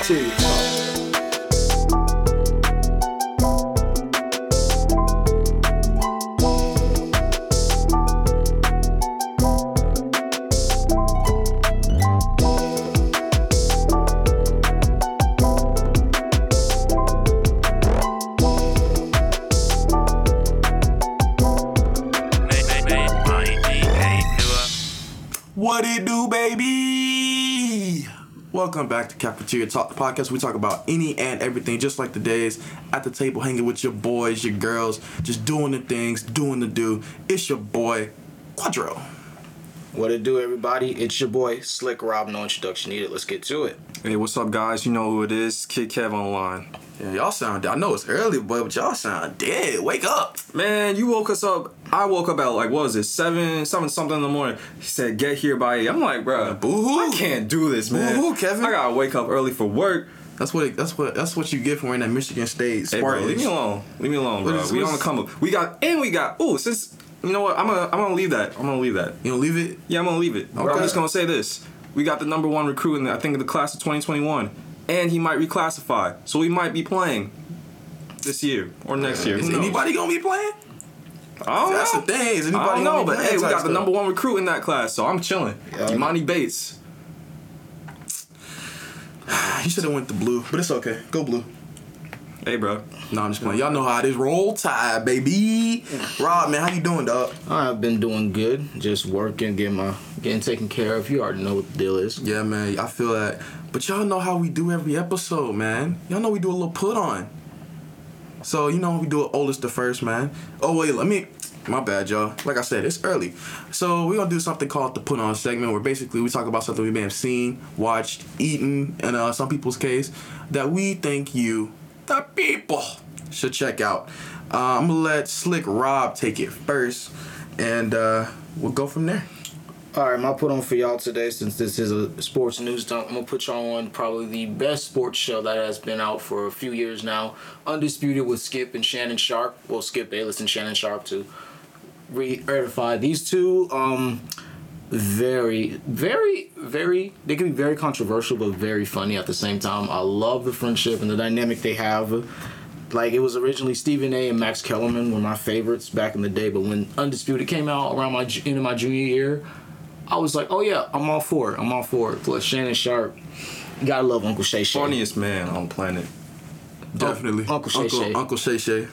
Cafeteria back to Cafeteria Talk, the podcast. We talk about any and everything, just like the days at the table, hanging with your boys, your girls, just doing the things, doing the do. It's your boy, Quadro. What it do, everybody? It's your boy Slick Rob. No introduction needed. Let's get to it. Hey, what's up, guys? You know who it is. Kid Kev online. Yeah, y'all sound. I know it's early, but y'all sound dead. Wake up. Man, you woke us up. I woke up at like what was it, seven, seven something in the morning. He said, "Get here by 8. I'm like, bro, Boo-hoo. I can't do this, man. Boo-hoo, Kevin. I gotta wake up early for work. That's what. It, that's what. That's what you get from wearing that Michigan State Hey, bro, leave me alone. Leave me alone, bro. is- we on the come up. We got and we got. Oh, since you know what, I'm gonna I'm gonna leave that. I'm gonna leave that. you don't leave it. Yeah, I'm gonna leave it. But I'm just gonna say this: we got the number one recruit in the, I think the class of 2021, and he might reclassify, so we might be playing this year or next year. Is anybody gonna be playing? I don't That's know. the thing. Is anybody I don't know, but hey, we type got the number one recruit in that class, so I'm chilling. Yeah. Emoni Bates. He should have went to blue, but it's okay. Go blue. Hey, bro. No, I'm just playing. Y'all know how it is. Roll Tide, baby. Rob, man, how you doing, dog? I've been doing good. Just working, getting my getting taken care of. You already know what the deal is. Yeah, man, I feel that. But y'all know how we do every episode, man. Y'all know we do a little put on. So you know we do it oldest to first, man. Oh wait, let me. My bad, y'all. Like I said, it's early, so we're gonna do something called the put on segment, where basically we talk about something we may have seen, watched, eaten, in uh, some people's case, that we think you, the people, should check out. Uh, I'm gonna let Slick Rob take it first, and uh, we'll go from there. All right, my put on for y'all today, since this is a sports news dump, I'm gonna put y'all on probably the best sports show that has been out for a few years now. Undisputed with Skip and Shannon Sharpe. Well, Skip Bayless and Shannon Sharpe to re-certify these two. Um, very, very, very. They can be very controversial, but very funny at the same time. I love the friendship and the dynamic they have. Like it was originally Stephen A. and Max Kellerman were my favorites back in the day, but when Undisputed came out around my end of my junior year, I was like, oh yeah, I'm all for it. I'm all for it. Plus Shannon Sharpe, you gotta love Uncle Shay Shay. Funniest man on planet. Definitely, oh, Uncle Shay Uncle, Shay. Uncle Shay Shay.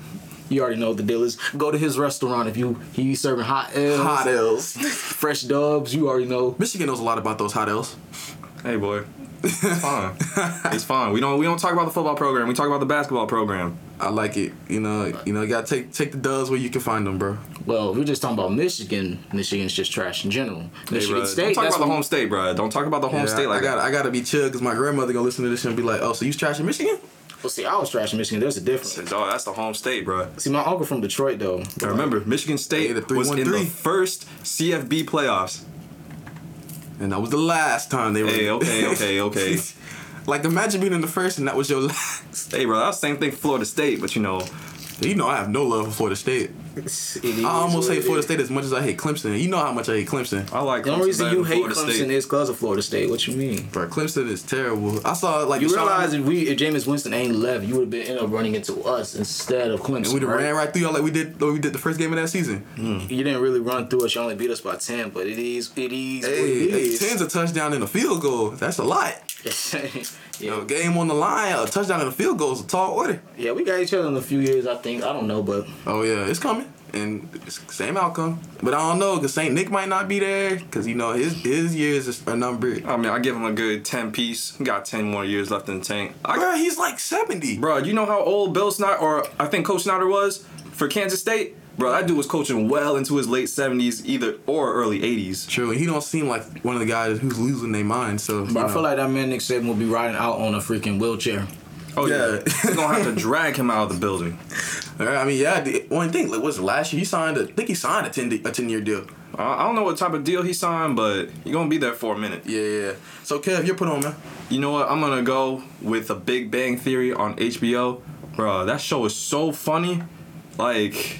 You already know what the deal is. Go to his restaurant if you he serving hot L's, Hot L's. fresh dubs. You already know. Michigan knows a lot about those hot L's. Hey, boy. It's fine. it's fine. We don't we don't talk about the football program. We talk about the basketball program. I like it. You know, you know, you gotta take take the dubs where you can find them, bro. Well, if we're just talking about Michigan. Michigan's just trash in general. Michigan bro, State. don't talk about the what- home state, bro. Don't talk about the home Yeah, state like I got I gotta be chill because my grandmother gonna listen to this and be like, "Oh, so you trash in Michigan?" Well, see, I was trash in Michigan. There's a difference. that. Oh, Dog, that's the home state, bro. See, my uncle from Detroit though. I remember Michigan State was in the first CFB playoffs. And that was the last time they were. Hey, okay, okay, okay. like imagine being in the first and that was your last. Hey, bro, that's the same thing for Florida State, but you know, You know, I have no love for Florida State. It is I almost hate Florida. State as much as I hate Clemson. You know how much I hate Clemson. I like The only Clemson reason you hate Florida Clemson State. is because of Florida State. What you mean? Bro, Clemson is terrible. I saw like You realize if we if Jameis Winston ain't left, you would have been end up running into us instead of Clemson. and we'd have right? ran right through y'all like we did like we did the first game of that season. Hmm. You didn't really run through us. You only beat us by ten, but it is it is what Hey, it is. ten's a touchdown and a field goal. That's a lot. You know, game on the line, a touchdown and a field goal is a tall order. yeah, we got each other in a few years. I think I don't know, but Oh yeah, it's coming, and it's the same outcome. But I don't know because Saint Nick might not be there because you know his his years is- are numbered. I mean, I give him a good ten piece. He got ten more years left in the tank. I, Bro, he's like seventy. bro, you know how old Bill Snyder, or I think Coach Snyder was for Kansas State. Bro, that dude was coaching well into his late seventies, either or early eighties. True, he don't seem like one of the guys who's losing their mind. So, but I feel like that man Nick Saban will be riding out on a freaking wheelchair. Oh yeah, Yeah. They're gonna have to drag him out of the building. I mean, yeah. The one thing, like, was it last year? He signed a, I think he signed a ten a ten year deal. I I don't know what type of deal he signed, but he gonna be there for a minute. Yeah, yeah. So, Kev, you're put on, man. You know what? I'm gonna go with a Big Bang Theory on HBO. Bro, that show is so funny. Like,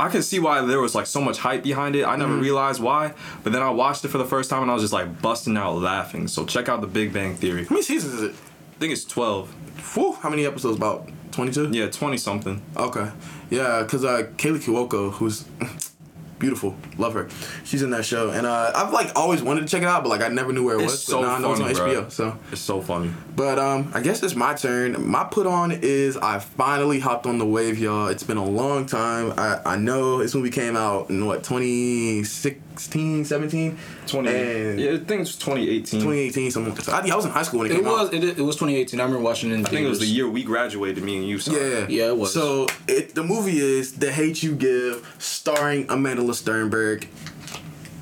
I can see why there was like so much hype behind it. I never realized why, but then I watched it for the first time and I was just like busting out laughing. So check out the Big Bang Theory. How many seasons is it? I think it's twelve. Whew, how many episodes? About twenty two. Yeah, twenty something. Okay. Yeah, because uh, Kaley Cuoco, who's beautiful, love her. She's in that show, and uh, I've like always wanted to check it out, but like I never knew where it It's was. so but now I know it's on funny, HBO. bro. So, It's so funny. but um, I guess it's my turn. My put on is I finally hopped on the wave, y'all. It's been a long time. I I know this movie came out in what 2016, 17, Twenty. and yeah, I think it's twenty eighteen. 2018. Something. So I, I was in high school when it, It came was out. it, it was 2018. I remember watching it in I think it was the year we graduated. Me and you. Saw Yeah, it. Yeah, it was. So it, the movie is The Hate You Give, starring Amanda Stenberg.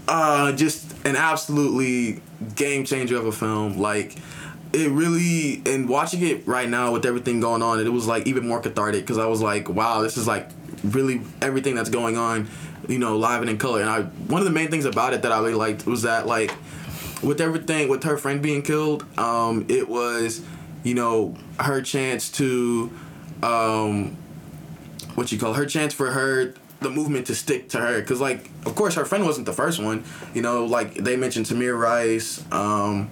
Uh, just an absolutely game changer of a film. Like it really, and watching it right now with everything going on, it was like even more cathartic because I was like, wow, this is like really everything that's going on, you know, live and in color. And I one of the main things about it that I really liked was that like with everything with her friend being killed, um, it was, you know, her chance to um what you call her chance for her the movement to stick to her because like of course her friend wasn't the first one you know like they mentioned Tamir Rice um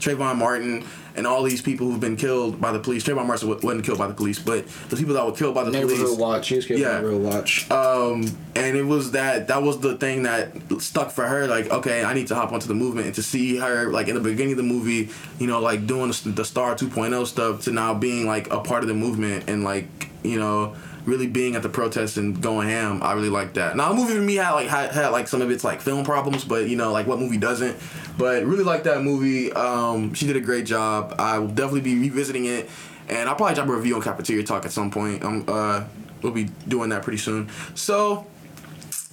Trayvon Martin and all these people who've been killed by the police Trayvon Martin wasn't killed by the police but the people that were killed by the Neighborhood police Watch. He was killed Yeah. by Neighborhood Watch. um and it was that that was the thing that stuck for her like okay i need to hop onto the movement and to see her like in the beginning of the movie you know like doing the, the star 2.0 stuff to now being like a part of the movement and like you know really being at the protest and going ham i really like that now the movie for me had like had, had like some of its like film problems but you know like what movie doesn't but really like that movie um she did a great job i will definitely be revisiting it and i'll probably drop a review on cafeteria talk at some point um uh we'll be doing that pretty soon so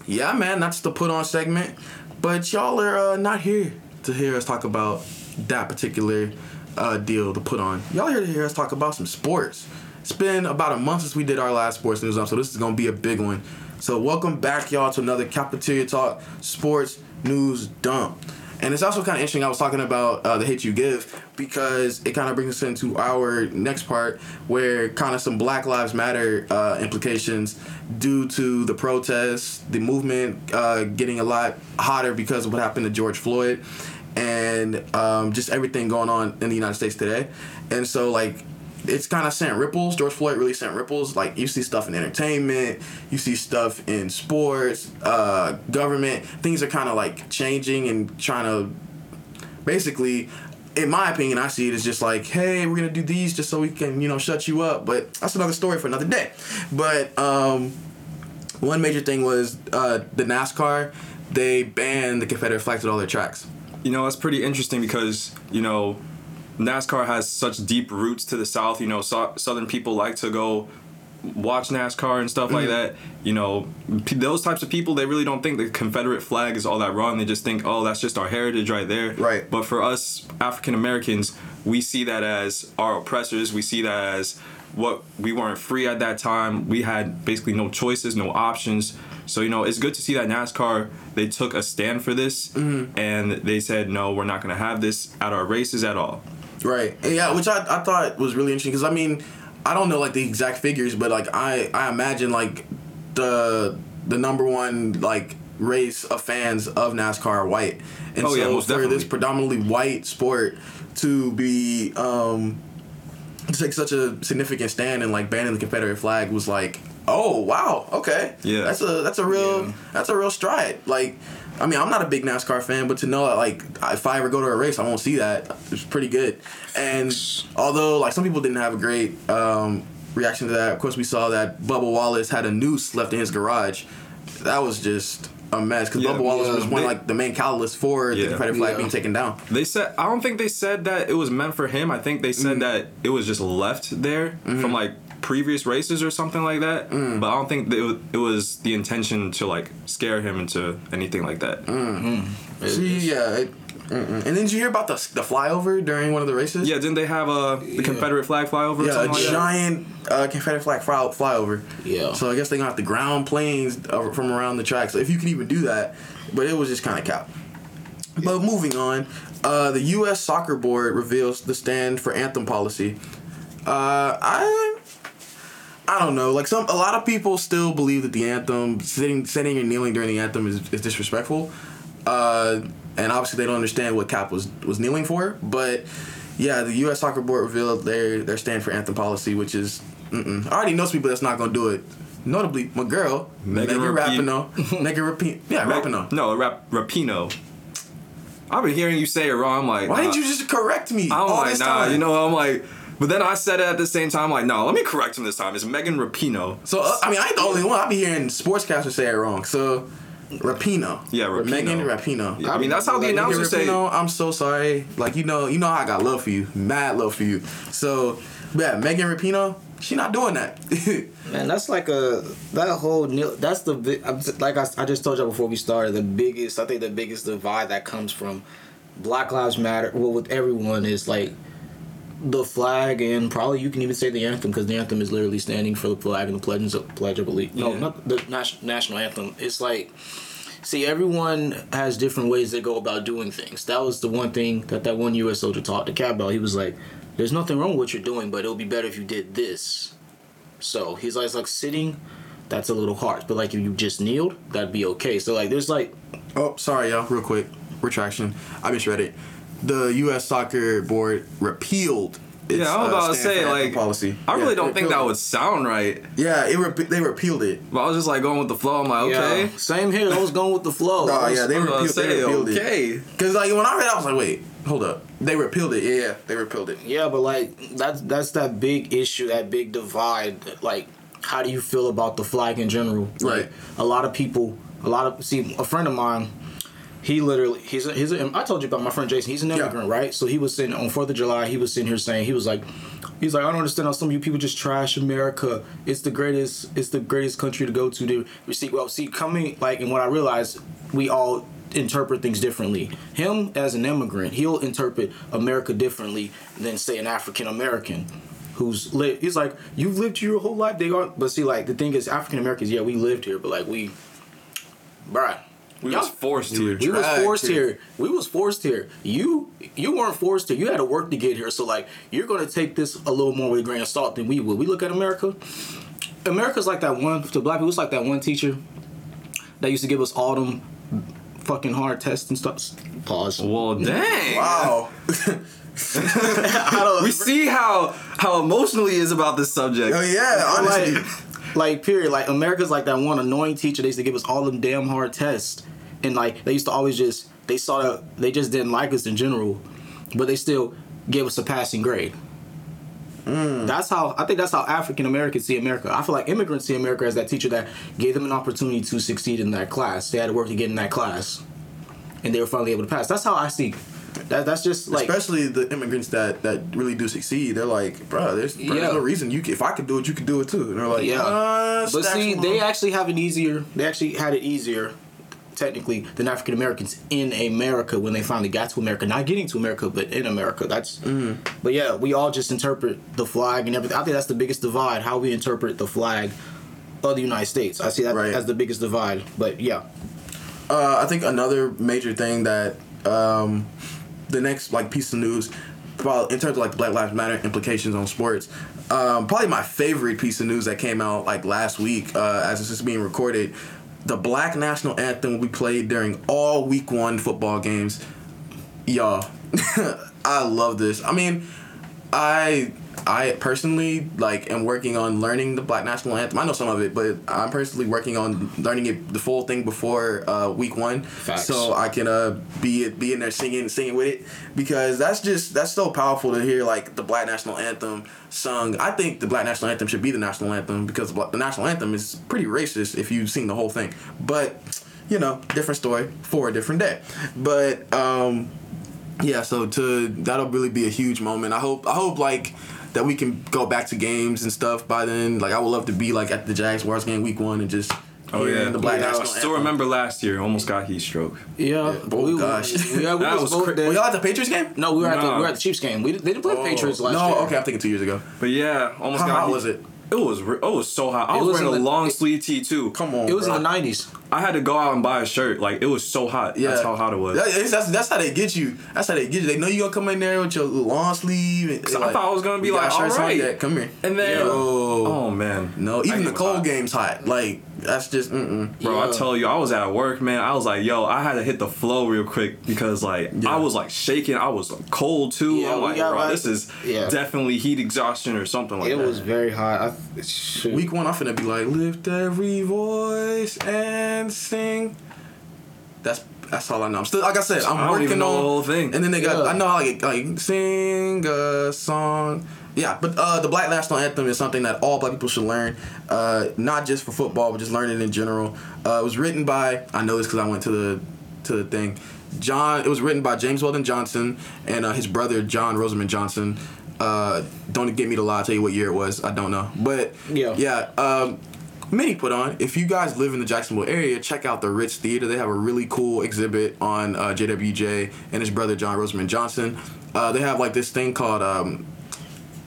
yeah, man, that's the put on segment. But y'all are uh, not here to hear us talk about that particular uh, deal, to put on. Y'all here to hear us talk about some sports. It's been about a month since we did our last sports news up, so this is gonna be a big one. So welcome back, y'all, to another cafeteria talk sports news dump. And it's also kind of interesting. I was talking about uh, the hate you give because it kind of brings us into our next part, where kind of some Black Lives Matter uh, implications due to the protests, the movement uh, getting a lot hotter because of what happened to George Floyd, and um, just everything going on in the United States today. And so, like, it's kind of sent ripples. George Floyd really sent ripples. Like you see stuff in entertainment, you see stuff in sports, uh, government. Things are kind of like changing and trying to, basically, in my opinion, I see it as just like, hey, we're gonna do these just so we can, you know, shut you up. But that's another story for another day. But um, one major thing was uh, the NASCAR. They banned the Confederate flags at all their tracks. You know, that's pretty interesting because, you know, NASCAR has such deep roots to the South. You know, so- Southern people like to go watch NASCAR and stuff like that. You know, p- those types of people, they really don't think the Confederate flag is all that wrong. They just think, oh, that's just our heritage right there. Right. But for us African Americans, we see that as our oppressors. We see that as what we weren't free at that time. We had basically no choices, no options. So you know, it's good to see that NASCAR they took a stand for this Mm-hmm. and they said no, we're not going to have this at our races at all. Right. Yeah, which I, I thought was really interesting because I mean, I don't know like the exact figures, but like I I imagine like the the number one like race of fans of NASCAR are white, and Oh, so yeah, for this predominantly white sport to be um to take such a significant stand and like banning the Confederate flag was like, oh wow, okay, Yeah. that's a that's a real Yeah. that's a real stride. Like, I mean, I'm not a big NASCAR fan, but to know that like if I ever go to a race, I won't see that. It's pretty good. And although like some people didn't have a great um, reaction to that, of course we saw that Bubba Wallace had a noose left in his garage. That was just a mess because Yeah, Bubba Wallace yeah. was one of, like the main catalyst for the Yeah. Confederate flag Yeah. being taken down. They said I don't think they said that it was meant for him. I think they said that it was just left there from like previous races or something like that. But I don't think it was, it was the intention to like scare him into anything like that. See, yeah. It, mm-mm. and then did you hear about the the flyover during one of the races? Yeah, didn't they have a the Yeah. Confederate flag flyover? or Yeah, a something like that? giant uh, Confederate flag fly, flyover. Yeah. So I guess they're gonna have to ground planes uh, from around the track. So if you can even do that, but it was just kind of cap. But moving on, uh, the U.S. Soccer Board reveals the stand for anthem policy. Uh, I. I don't know. Like some, a lot of people still believe that the anthem, sitting, sitting and kneeling during the anthem, is, is disrespectful. Uh, and obviously, they don't understand what Cap was was kneeling for. But yeah, the U.S. Soccer Board revealed their their stand for anthem policy, which is mm-mm. I already know some people that's not gonna do it. Notably, my girl Megan Rapinoe. Rapinoe. Megan Rapinoe. Yeah, Rapinoe. No, rap, Rapino. I've been hearing you say it wrong. I'm like, Why nah. didn't you just correct me? I'm all like, nah, time? you know, I'm like, but then I said it at the same time, like, no, let me correct him this time. It's Megan Rapino. So uh, I mean, I ain't the only one. I'll be hearing sportscasters say it wrong. So Rapino. Yeah, Rapinoe. Megan Rapino. Yeah, I mean, that's how the Like, Megan announcers say. Rapinoe, I'm so sorry. Like you know, you know how I got love for you, mad love for you. So yeah, Megan Rapino, she not doing that. Man, that's like a that whole that's the bi- I'm just- like I, I just told you before we started the biggest I think the biggest divide that comes from Black Lives Matter well with everyone is like the flag and probably you can even say the anthem because the anthem is literally standing for the flag and the pledge of pledge of allegiance. No, Yeah. not the nas- national anthem. It's like see everyone has different ways they go about doing things. That was the one thing that that one U.S. soldier taught the cab bell. He was like, "There's nothing wrong with what you're doing, but it'll be better if you did this." So he's like, it's like sitting, that's a little harsh. But like if you just kneeled, that'd be okay. So like there's like oh, sorry, y'all. Real quick, retraction. I misread it. The U.S. Soccer Board repealed. Its, Yeah, I was uh, about to say, like, policy. I really Yeah, don't think that it. would sound right. Yeah, it rep- they repealed it. But I was just like going with the flow. I'm like, okay. yeah, same here. I was going with the flow. Oh yeah, they I was about to repealed, they say, repealed it. okay. Cause like when I read, it, I was like, wait, hold up. They repealed it. Yeah, yeah, they repealed it. Yeah, but like that's that's that big issue, that big divide. Like, how do you feel about the flag in general? Like, Right. a lot of people, a lot of see a friend of mine. He literally, he's a, he's a, I told you about my friend Jason. He's an Yeah. immigrant, right? So he was sitting on Fourth of July. He was sitting here saying he was like, he's like, I don't understand how some of you people just trash America. It's the greatest, it's the greatest country to go to to receive. Well, see, coming like, and what I realized, we all interpret things differently. Him as an immigrant, he'll interpret America differently than say an African American. Who's lived? He's like, you've lived here your whole life. They are, but see, like the thing is, African Americans, yeah, we lived here, but like we, bruh, We y'all- was forced You to. we was forced here. here. We was forced here. You you weren't forced here. You had to work to get here. So like you're gonna take this a little more with a grain of salt than we would. We look at America. America's like that one to black people. It's like that one teacher that used to give us all them fucking hard tests and stuff. Pause. Well, dang. Wow. I don't- We see how how emotional he is about this subject. oh yeah, honestly. like, like period. Like America's like that one annoying teacher. They used to give us all them damn hard tests, and like they used to always just they saw that they just didn't like us in general, but they still gave us a passing grade. That's how I think that's how African Americans see America. I feel like immigrants see America as that teacher that gave them an opportunity to succeed in that class. They had to work to get in that class, and they were finally able to pass. That's how I see. That that's just like Especially the immigrants that that really do succeed. They're like, bro, there's, bro, Yeah. there's no reason you. Can, if I could do it, you could do it too. And they're like, Yeah. uh, But see, they actually have it easier. They actually had it easier, technically, than African Americans in America when they finally got to America. Not getting to America, but in America. That's. Mm-hmm. But yeah, we all just interpret the flag and everything. I think that's the biggest divide. How we interpret the flag of the United States. I see that Right. as the biggest divide. But yeah, Uh, I think another major thing that um, the next like piece of news, in terms of like Black Lives Matter implications on sports, um, probably my favorite piece of news that came out like last week uh, as this is being recorded. The Black National Anthem will be played during all Week One football games. Y'all, I love this. I mean, I I personally like am working on learning the Black National Anthem. I know some of it, but I'm personally working on learning it the full thing before uh, week one, Facts. so I can uh, be be in there singing singing with it because that's just that's so powerful to hear like the Black National Anthem sung. I think the Black National Anthem should be the national anthem because the national anthem is pretty racist if you sing the whole thing, but you know different story for a different day. But um, yeah, so to that'll really be a huge moment. I hope I hope like that we can go back to games and stuff by then. Like I would love to be like at the Jaguars game week one and just Oh, yeah. the Black Yeah, I Still Anthem. remember last year, almost got heat stroke. yeah. Oh, gosh. Yeah, we That was, was both cra- Were y'all at the Patriots game? No, we were at the we were at the Chiefs game. We they didn't play the oh. Patriots last no, year. No, okay, I'm thinking two years ago. But yeah, almost How got hot heat. was it? It was re- it was so hot. I It was was wearing a the- long it- sleeve tee too. Come on, It was bro. in the nineties. I had to go out and buy a shirt. Like it was so hot. Yeah, That's how hot it was. That- that's, that's, that's how they get you. That's how they get you. They know you gonna come in there with your long sleeve. And, So I thought I was gonna be "You got like, alright." that. Come here. And then, oh, Yo. oh man, no, That even the cold hot. game's hot. Like that's just mm mm. Bro, Yeah. I tell you, I was at work, man. I was like, yo, I had to hit the flow real quick because like Yeah. I was like shaking. I was like, cold too. Yeah, I'm like, bro, like- this is yeah. definitely heat exhaustion or something like It that. was very hot. I, shoot. Week one, I'm finna be like, lift every voice and sing. That's that's all I know. I'm still like I said, I'm I working on the whole thing. And then they got Yeah. I know how like like sing a song. Yeah, but uh, the Black National Anthem is something that all black people should learn, uh, not just for football, but just learn it in general. Uh, it was written by I know this because I went to the to the thing. John. It was written by James Weldon Johnson and uh, his brother John Rosamond Johnson. Uh, don't get me to lie. I'll tell you what year it was. I don't know, but Yeah. yeah. Um, Mini put on. If you guys live in the Jacksonville area, check out the Ritz Theater. They have a really cool exhibit on uh, JWJ and his brother John Rosamond Johnson. Uh, they have like this thing called um,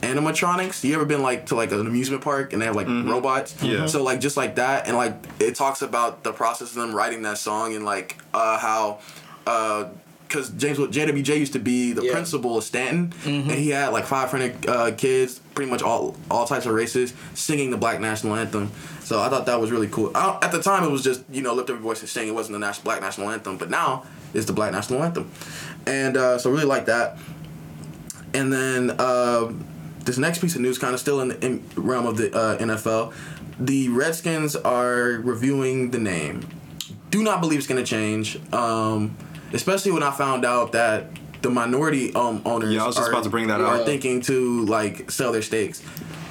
animatronics. You ever been like to like an amusement park and they have like robots? Yeah. So like just like that, and like it talks about the process of them writing that song and like uh, how. Uh, because James JWJ used to be the Yeah. principal of Stanton, and he had like 500 uh, kids, pretty much all all types of races, singing the Black National Anthem. So I thought that was really cool. I, at the time, it was just you know lift every voice and sing. It wasn't the national Black National Anthem, but now it's the Black National Anthem, and uh, so really like that. And then uh, this next piece of news, kind of still in the in realm of the uh, NFL, the Redskins are reviewing the name. Do not believe it's going to change, um, especially when I found out that the minority um, owners Yeah, I was just are, about to bring that are up. thinking to like sell their stakes.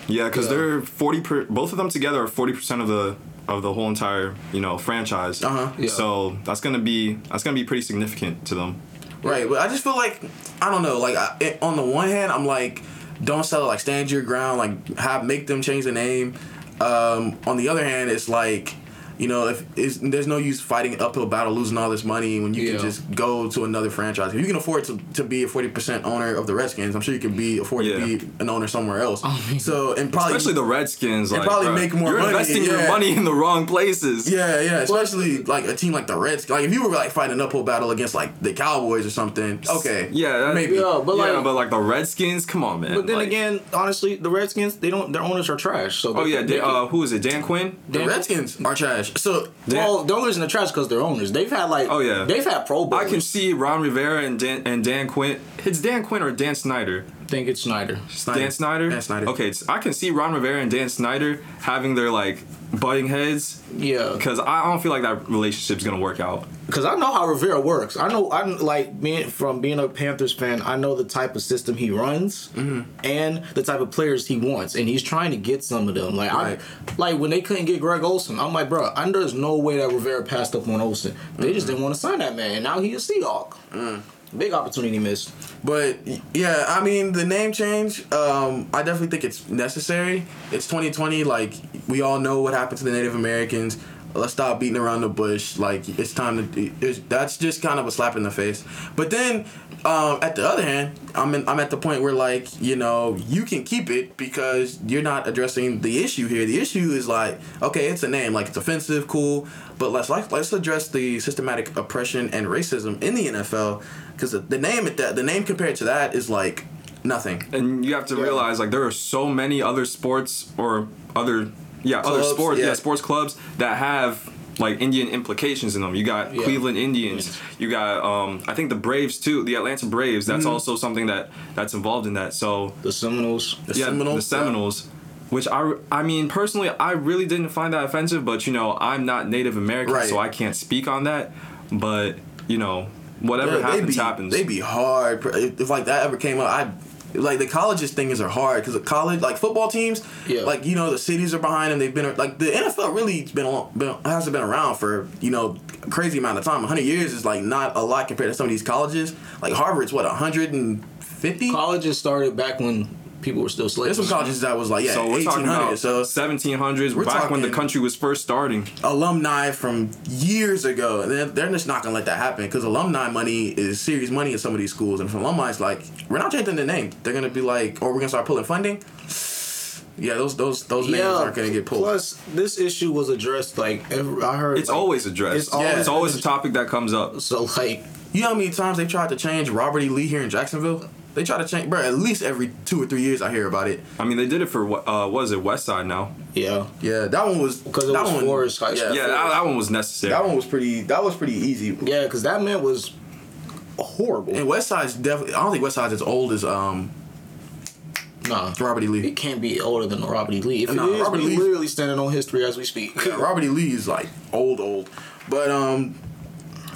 Yeah, because Yeah. they're forty. Per, both of them together are forty percent of the of the whole entire you know franchise. Uh-huh. Yeah. So that's gonna be that's gonna be pretty significant to them. Right, but I just feel like I don't know. Like I, it, on the one hand, I'm like, don't sell it. Like stand your ground. Like have make them change the name. Um, on the other hand, it's like. You know, if it's, there's no use fighting an uphill battle, losing all this money when you Yeah. can just go to another franchise. If you can afford to, to be a forty percent owner of the Redskins, I'm sure you can be afford Yeah. to be an owner somewhere else. I mean- so and probably Especially the Redskins. And Like, probably bruh, make more You're money, investing your money in the wrong places. Yeah, yeah, especially like a team like the Reds. Like if you were like fighting an uphill battle against like the Cowboys or something, okay, Yeah, that- maybe. Yeah, but yeah, like- but like the Redskins, come on, man. But then Like- again, honestly, the Redskins they don't their owners are trash. So oh yeah, they uh, who is it? Dan Quinn. The Redskins are trash. So well, the owners in the trash because they're owners. They've had like Oh, yeah. they've had Pro. I can see Ron Rivera and Dan and Dan Quinn. It's Dan Quinn or Dan Snyder. think it's Snyder. Snyder. Dan Snyder. Dan Snyder. Okay, it's, I can see Ron Rivera and Dan Snyder having their like butting heads Yeah, because I don't feel like that relationship's gonna work out. because I know how Rivera works. I know I'm like being from being a Panthers fan. I know the type of system he runs Mm-hmm. and the type of players he wants, and he's trying to get some of them. Like Right. I, like when they couldn't get Greg Olsen, I'm like, bro, I, there's no way that Rivera passed up on Olsen. They just didn't want to sign that man, and now he's a Seahawk. Mm. Big opportunity missed. But yeah, I mean the name change. Um, I definitely think it's necessary. It's 2020. Like we all know what happened to the Native Americans. Let's stop beating around the bush. Like it's time to. It's, that's just kind of a slap in the face. But then, um, at the other hand, I'm in, I'm at the point where like you know you can keep it because you're not addressing the issue here. The issue is like okay, it's a name. Like it's offensive, cool. But let's like let's address the systematic oppression and racism in the NFL because the, the name at that the name compared to that is like nothing. And you have to Yeah. realize like there are so many other sports or other yeah other sports yeah. yeah. sports clubs that have like Indian implications in them. You got Yeah. Cleveland Indians. You got um I think the Braves too. The Atlanta Braves. That's Mm-hmm. also something that that's involved in that. So The Seminoles. The yeah, Seminoles, the Seminoles. Which I, I mean personally I really didn't find that offensive, but you know I'm not Native American, Right. so I can't speak on that. But you know whatever Yeah, happens they'd be, happens. They'd be hard if, if like that ever came up. I like the colleges things are hard because the college like football teams, Yeah. like you know the cities are behind them. They've been like the NFL really been, on, been hasn't been around for you know a crazy amount of time. hundred years is like not a lot compared to some of these colleges. Like Harvard's what hundred and fifty. Colleges started back when people were still slaves. There's some colleges that was like yeah so we're eighteen talking about. So 1700s, We're back when the country was first starting. alumni from years ago. And they're, they're just not gonna let that happen because alumni money is serious money in some of these schools. And if alumni is like, we're not changing the name, they're gonna be like, or we're gonna start pulling funding. Yeah, those those those names aren't gonna get pulled. Plus, this issue was addressed like every, I heard. It's like, always addressed. It's It's always- always, a topic that comes up. so like you know how many times they tried to change Robert E. Lee here in Jacksonville? They try to change, bro. At least every two or three years, I hear about it. I mean, they did it for what uh, what is it West Side now? yeah. Yeah, that one was Because it that was one, Forest High School. Yeah, Yeah, that, that one was necessary. that one was pretty. That was pretty easy. Yeah, because that man was horrible. And West Side's definitely. I don't think West Side's as old as um nah, Robert E. it Lee. can't be older than Robert E. Lee. If Nah, it is, Robert we Lee- literally standing on history as we speak. Yeah, Robert E. Lee is like old, old. But um,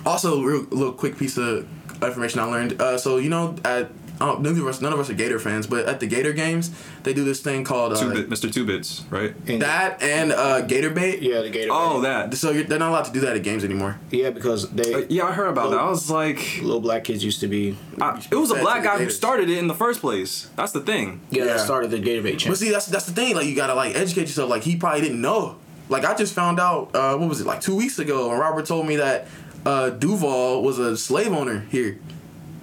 also real little quick piece of information I learned. Uh, so you know at I don't, none of us none of us are Gator fans, but at the Gator games they do this thing called Two uh, bit, Mr. Two Bits, right? And- that and uh, Gator bait. Yeah, the Gator. Oh, Man. that. So you're, they're not allowed to do that at games anymore. Yeah, because they Uh, yeah, I heard about that. I was like, little black kids used to be. I, it was a black to the guy who started it in the first place. That's the thing. Yeah, Yeah. that started the Gator Bait But see, that's that's the thing. Like you gotta like educate yourself. Like he probably didn't know. Like I just found out. Uh, what was it? Like two weeks ago, and Robert told me that uh, Duval was a slave owner here.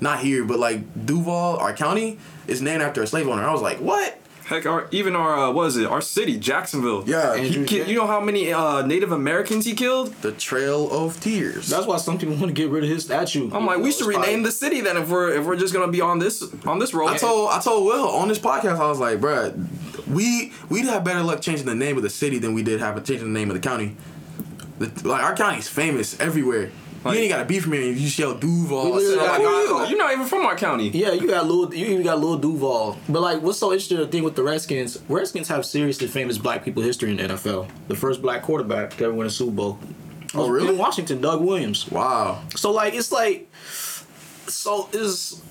Not here, but like Duval, our county, is named after a slave owner. I was like, what? Heck, our even our uh, what is it? Our city, Jacksonville. Yeah, And- He ki- you know how many uh, Native Americans he killed? the Trail of Tears. That's why some people want to get rid of his statue. I'm like, we should rename the city then if we're if we're just gonna be on this on this road. I told I told Will on this podcast. I was like, bruh, we we'd have better luck changing the name of the city than we did have changing the name of the county. The, like our county's famous everywhere. Like- you ain't got a beef from me. You just yell Duval. We literally I got- said, Who "Oh my are God." you? You're not even from our county. Yeah, you got Lil, you even got Lil Duval. But like, what's so interesting? The thing with the Redskins, Redskins have seriously famous black people history in the NFL. The first black quarterback to ever win a Super Bowl. Oh, really? In Washington, Doug Williams. Wow. So like, it's like, so is.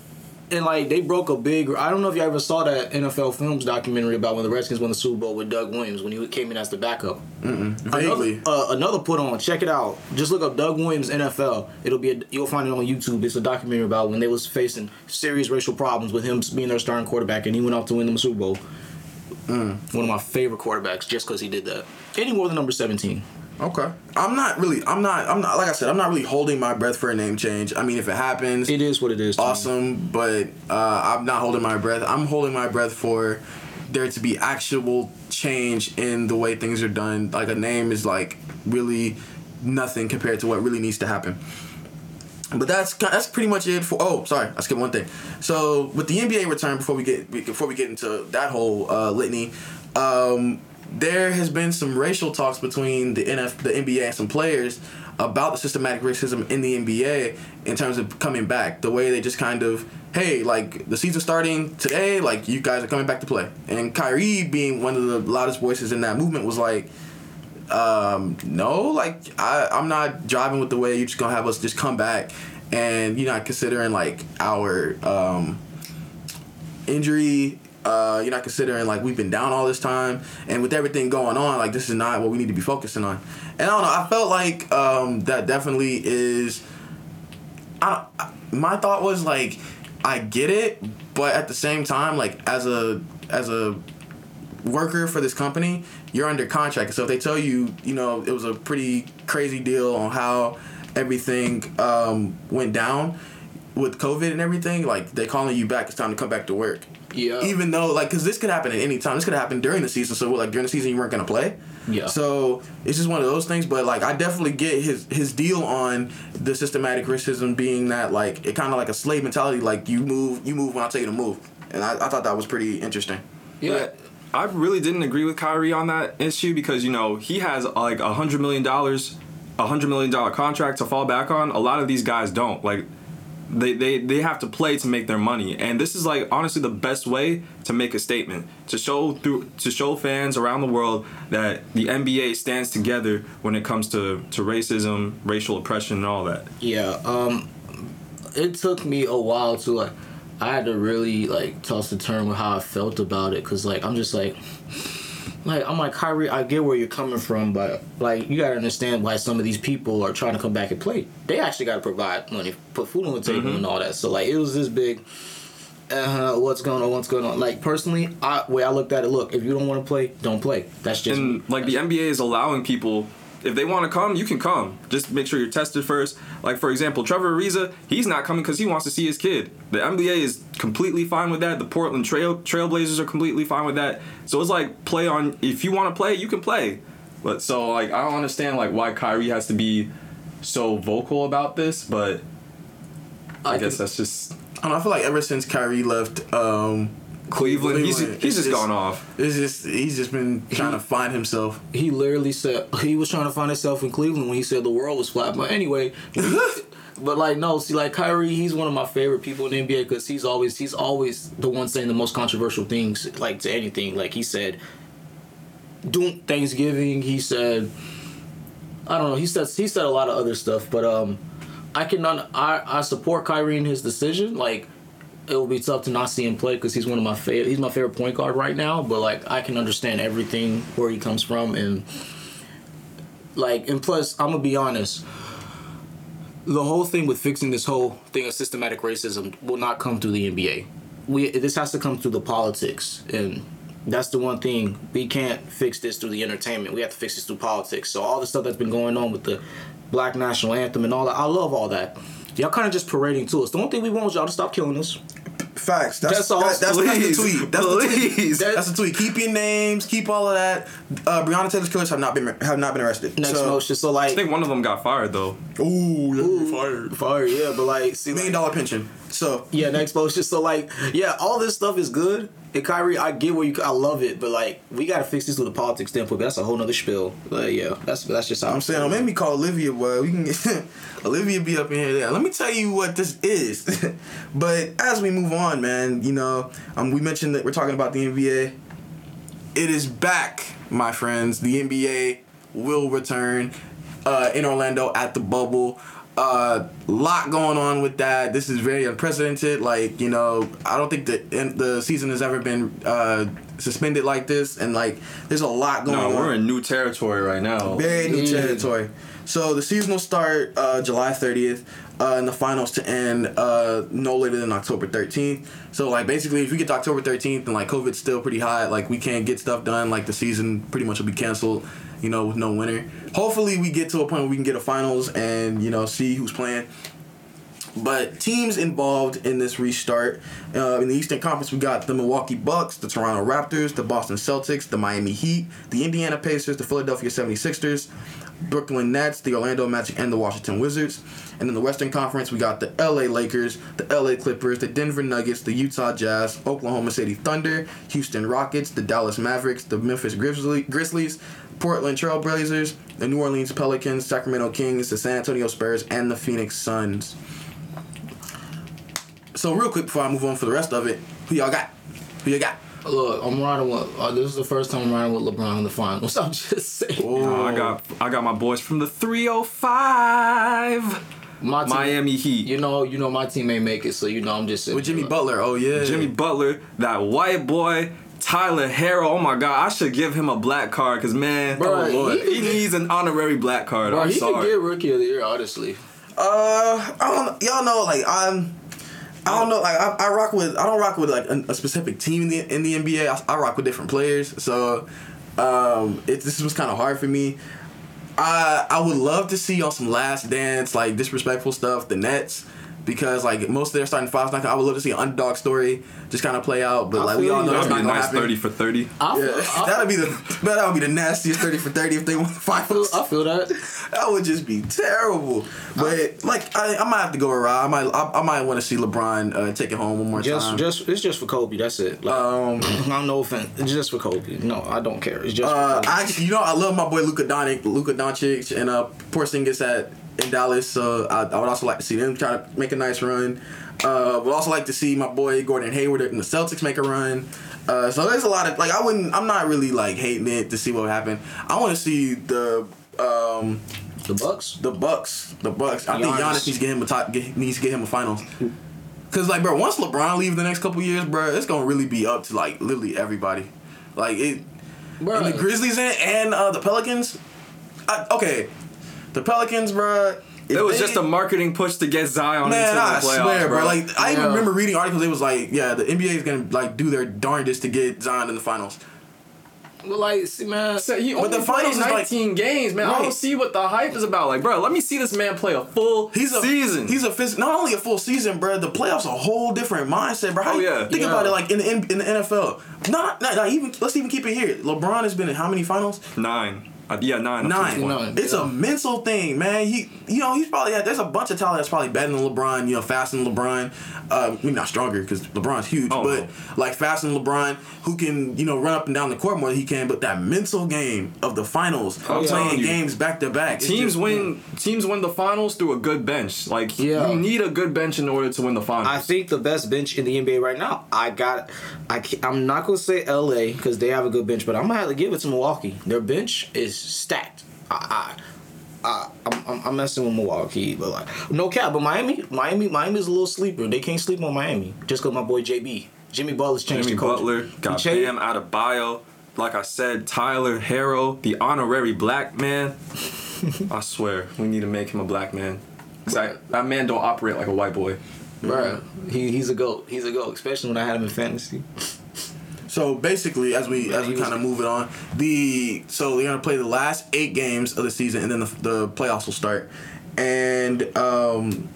And like they broke a big. I don't know if you ever saw that NFL Films documentary about when the Redskins won the Super Bowl with Doug Williams when he came in as the backup. Vaguely. Another, uh, another put on. Check it out. Just look up Doug Williams NFL. It'll be. A, you'll find it on YouTube. It's a documentary about when they was facing serious racial problems with him being their starting quarterback, and he went off to win them a Super Bowl. One of my favorite quarterbacks, just because he did that. Any more than number seventeen. Okay. I'm not really. I'm not. I'm not. Like I said, I'm not really holding my breath for a name change. I mean, if it happens, It is what it is. to me. awesome. But uh, I'm not holding my breath. I'm holding my breath for there to be actual change in the way things are done. Like a name is like really nothing compared to what really needs to happen. But that's that's pretty much it for. Oh, sorry, I skipped one thing. So with the NBA return, before we get before we get into that whole uh, litany, um, there has been some racial talks between the NF, the NBA, and some players about the systematic racism in the NBA in terms of coming back. The way they just kind of, hey, like the season starting today, like you guys are coming back to play. And Kyrie, being one of the loudest voices in that movement, was like, um, no, like I, I'm not driving with the way you're just gonna have us just come back and you're not considering like our um, injury. Uh, you're not considering like we've been down all this time, and with everything going on, like this is not what we need to be focusing on. And I don't know. I felt like um, that definitely is. I My thought was like, I get it, but at the same time, like as a as a worker for this company, you're under contract. So if they tell you, you know, it was a pretty crazy deal on how everything um, went down with COVID and everything, like they calling you back, it's time to come back to work. Yeah. Even though, like, because this could happen at any time. This could happen during the season. So, like, during the season, you weren't gonna play. Yeah. So it's just one of those things. But like, I definitely get his his deal on the systematic racism being that like it kind of like a slave mentality. Like you move, you move when I tell you to move. And I, I thought that was pretty interesting. yeah. But I really didn't agree with Kyrie on that issue because you know he has like a hundred million dollars, a hundred million dollar contract to fall back on. A lot of these guys don't like. They, they, they have to play to make their money and this is like honestly the best way to make a statement to show through to show fans around the world that the NBA stands together when it comes to, to racism racial oppression and all that Yeah, um, it took me a while to like. I had to really like toss the term with how I felt about it, cause like I'm just like, like I'm like Kyrie. I get where you're coming from, but like you gotta understand why some of these people are trying to come back and play. They actually gotta provide money, put food on the table, and all that. So like it was this big. Uh, what's going on? What's going on? Like personally, I way I looked at it. Look, if you don't want to play, don't play. That's just me. and like the NBA is allowing people if they want to come, you can come. Just make sure you're tested first. Like for example, Trevor Ariza, he's not coming because he wants to see his kid. The NBA is completely fine with that. The Portland Trail Trailblazers are completely fine with that. So it's like play on. If you want to play, you can play. But so like I don't understand like why Kyrie has to be so vocal about this, but I, I guess can- that's just I don't know. I feel like ever since Kyrie left, um, Cleveland. He's Cleveland, he's it's just just- gone off. it's just he's just been trying to find himself. he literally said he was trying to find himself in Cleveland when he said the world was flat. But anyway, but like no, see, like Kyrie, he's one of my favorite people in the NBA because he's always he's always the one saying the most controversial things, like to anything. Like he said, doing Thanksgiving. He said, I don't know. He said he said a lot of other stuff, but um, I can un- I I support Kyrie in his decision. Like it will be tough to not see him play because he's one of my favorite. He's my favorite point guard right now. But like I can understand everything where he comes from and like and plus I'm gonna be honest. The whole thing with fixing this whole thing of systematic racism will not come through the NBA. We this has to come through the politics and. That's the one thing we can't fix this through the entertainment. We have to fix this through politics. So all the stuff that's been going on with the Black National Anthem and all that, I love all that. Y'all kind of just parading to us. The only thing we want is y'all to stop killing us. Facts. That's That's all. that- that's, that's the Please, tweet. That's the tweet. please. That's the tweet. Keep your names. Keep all of that. Uh, Breonna Taylor's killers have not been have not been arrested. Next so, motion. So like, I think one of them got fired though. Ooh, you're fired. fire, yeah, but like, see, Million like, dollar pension. So yeah, next motion. So like, yeah, all this stuff is good. And Kyrie, I get where you, I love it, but like, we gotta fix this with the politics standpoint. But that's a whole nother spiel. But yeah, that's that's just how I'm saying, don't make me call Olivia, boy. We can get Olivia be up in here. There. Let me tell you what this is. but as we move on, man, you know, um, we mentioned that we're talking about the NBA. It is back, my friends. The NBA will return uh, in Orlando at the bubble. Uh, lot going on with that. This is very unprecedented. Like you know, I don't think in- the season has ever been uh, suspended like this, and like there's a lot going No, on. we're in new territory right now. Very new Yeah. territory. So the season will start uh, July 30th, uh, and the finals to end uh, no later than October 13th. So like basically, if we get to October 13th and like COVID's still pretty high, like we can't get stuff done, like the season pretty much will be canceled. You know, with no winner. Hopefully, we get to a point where we can get a finals and you know see who's playing. But teams involved in this restart uh, in the Eastern Conference, we got the Milwaukee Bucks, the Toronto Raptors, the Boston Celtics, the Miami Heat, the Indiana Pacers, the Philadelphia 76ers, Brooklyn Nets, the Orlando Magic, and the Washington Wizards. And in the Western Conference, we got the LA Lakers, the LA Clippers, the Denver Nuggets, the Utah Jazz, Oklahoma City Thunder, Houston Rockets, the Dallas Mavericks, the Memphis Grizzlies, Portland Trailblazers, the New Orleans Pelicans, Sacramento Kings, the San Antonio Spurs, and the Phoenix Suns. So real quick before I move on for the rest of it, who y'all got? Who you got? Look, I'm riding with. Uh, this is the first time I'm riding with LeBron in the finals. I'm just saying. No, I got I got my boys from the 305 My team, Miami Heat. You know, you know, my team ain't make it, so you know, I'm just saying. with Jimmy Butler. Oh yeah, Jimmy Butler, that white boy, Tyler Herro. Oh my God, I should give him a black card because man, Bro, oh Lord, he- he, needs an honorary black card. Bro, I'm he sorry. get rookie of the year, honestly. Uh, I don't. Y'all know, like I'm. I don't know. Like I, I rock with. I don't rock with like a, a specific team in the in the NBA. I, I rock with different players. So, um, it this was kind of hard for me. I I would love to see on some last dance like disrespectful stuff. The Nets. Because like most of their starting fives, not. I would love to see an underdog story just kind of play out, but I like we all know That it's would be not a gonna nice happen. 30 for 30. I feel, Yeah, I, that'd be the that would be the nastiest thirty for thirty if they won the feel, finals. I feel that. That would just be terrible. But like, I, I might have to go around. I might, I, I might want to see LeBron uh, take it home one more Just, time. just, it's just for Kobe. That's it. Like, um, I'm no offense. It's just for Kobe. No, I don't care. It's just. uh, for Kobe. I you know, I love my boy Luka Doncic, Luka Doncic, and uh, Porzingis at in Dallas. So I, I would also like to see them try to make a nice run. Uh, would also like to see my boy Gordon Hayward and the Celtics make a run. Uh, so there's a lot of like I wouldn't. I'm not really like hating it to see what would happen. I want to see the. Um, the Bucks. The Bucks, the Bucks. I think Giannis. Giannis needs to get him a top, get, needs to get him a finals. Cause like, bro, once LeBron leaves the next couple years, bro, it's gonna really be up to like literally everybody. Like it, Bro, and the Grizzlies in and uh, the Pelicans. I, okay, the Pelicans, bro. It was they- just a marketing push to get Zion Man, into the I playoffs, swear, bro. bro. Like, I even Yeah. remember reading articles. It was like, yeah, the NBA is gonna like do their darndest to get Zion in the finals. But like, see, man. So he But the finals played is like- 19 games, man. I don't see what the hype is about. Like, bro, let me see this man play a full He's a season. He's a phys- not only a full season, bro. The playoffs a whole different mindset, bro. How Oh, yeah. Think Yeah. about it, like in the in, in the NFL. Not, not not even. Let's even keep it here. LeBron has been in how many finals? nine. Uh, yeah, nine. Nine. Nine. It's Yeah. a mental thing, man. He, you know, he's probably there's a bunch of talent that's probably better than LeBron. You know, faster than LeBron. Uh, maybe not stronger because LeBron's huge, Oh, but no. like faster than LeBron, who can you know run up and down the court more than he can. But that mental game of the finals, I'm playing you, games back to back. Teams just- win. Teams win the finals through a good bench. Like Yeah. you need a good bench in order to win the finals. I think the best bench in the NBA right now. I got. I I'm not gonna say LA because they have a good bench, but I'm gonna have to give it to Milwaukee. Their bench is stacked. I, I, I I'm, I'm, I'm messing with Milwaukee, but like no cap. But Miami, Miami, Miami's a little sleeper. They can't sleep on Miami just because my boy JB, Jimmy Butler's changed Jimmy the coach. Butler got He Bam Adebayo. Like I said, Tyler Herro, the honorary black man. I swear, we need to make him a black man. 'Cause I- that man don't operate like a white boy. Bruh, he, he's a goat. He's a goat, especially when I had him in fantasy. So basically, as we as we kind of move it on, the so they're gonna play the last eight games of the season, and then the, the playoffs will start. And um,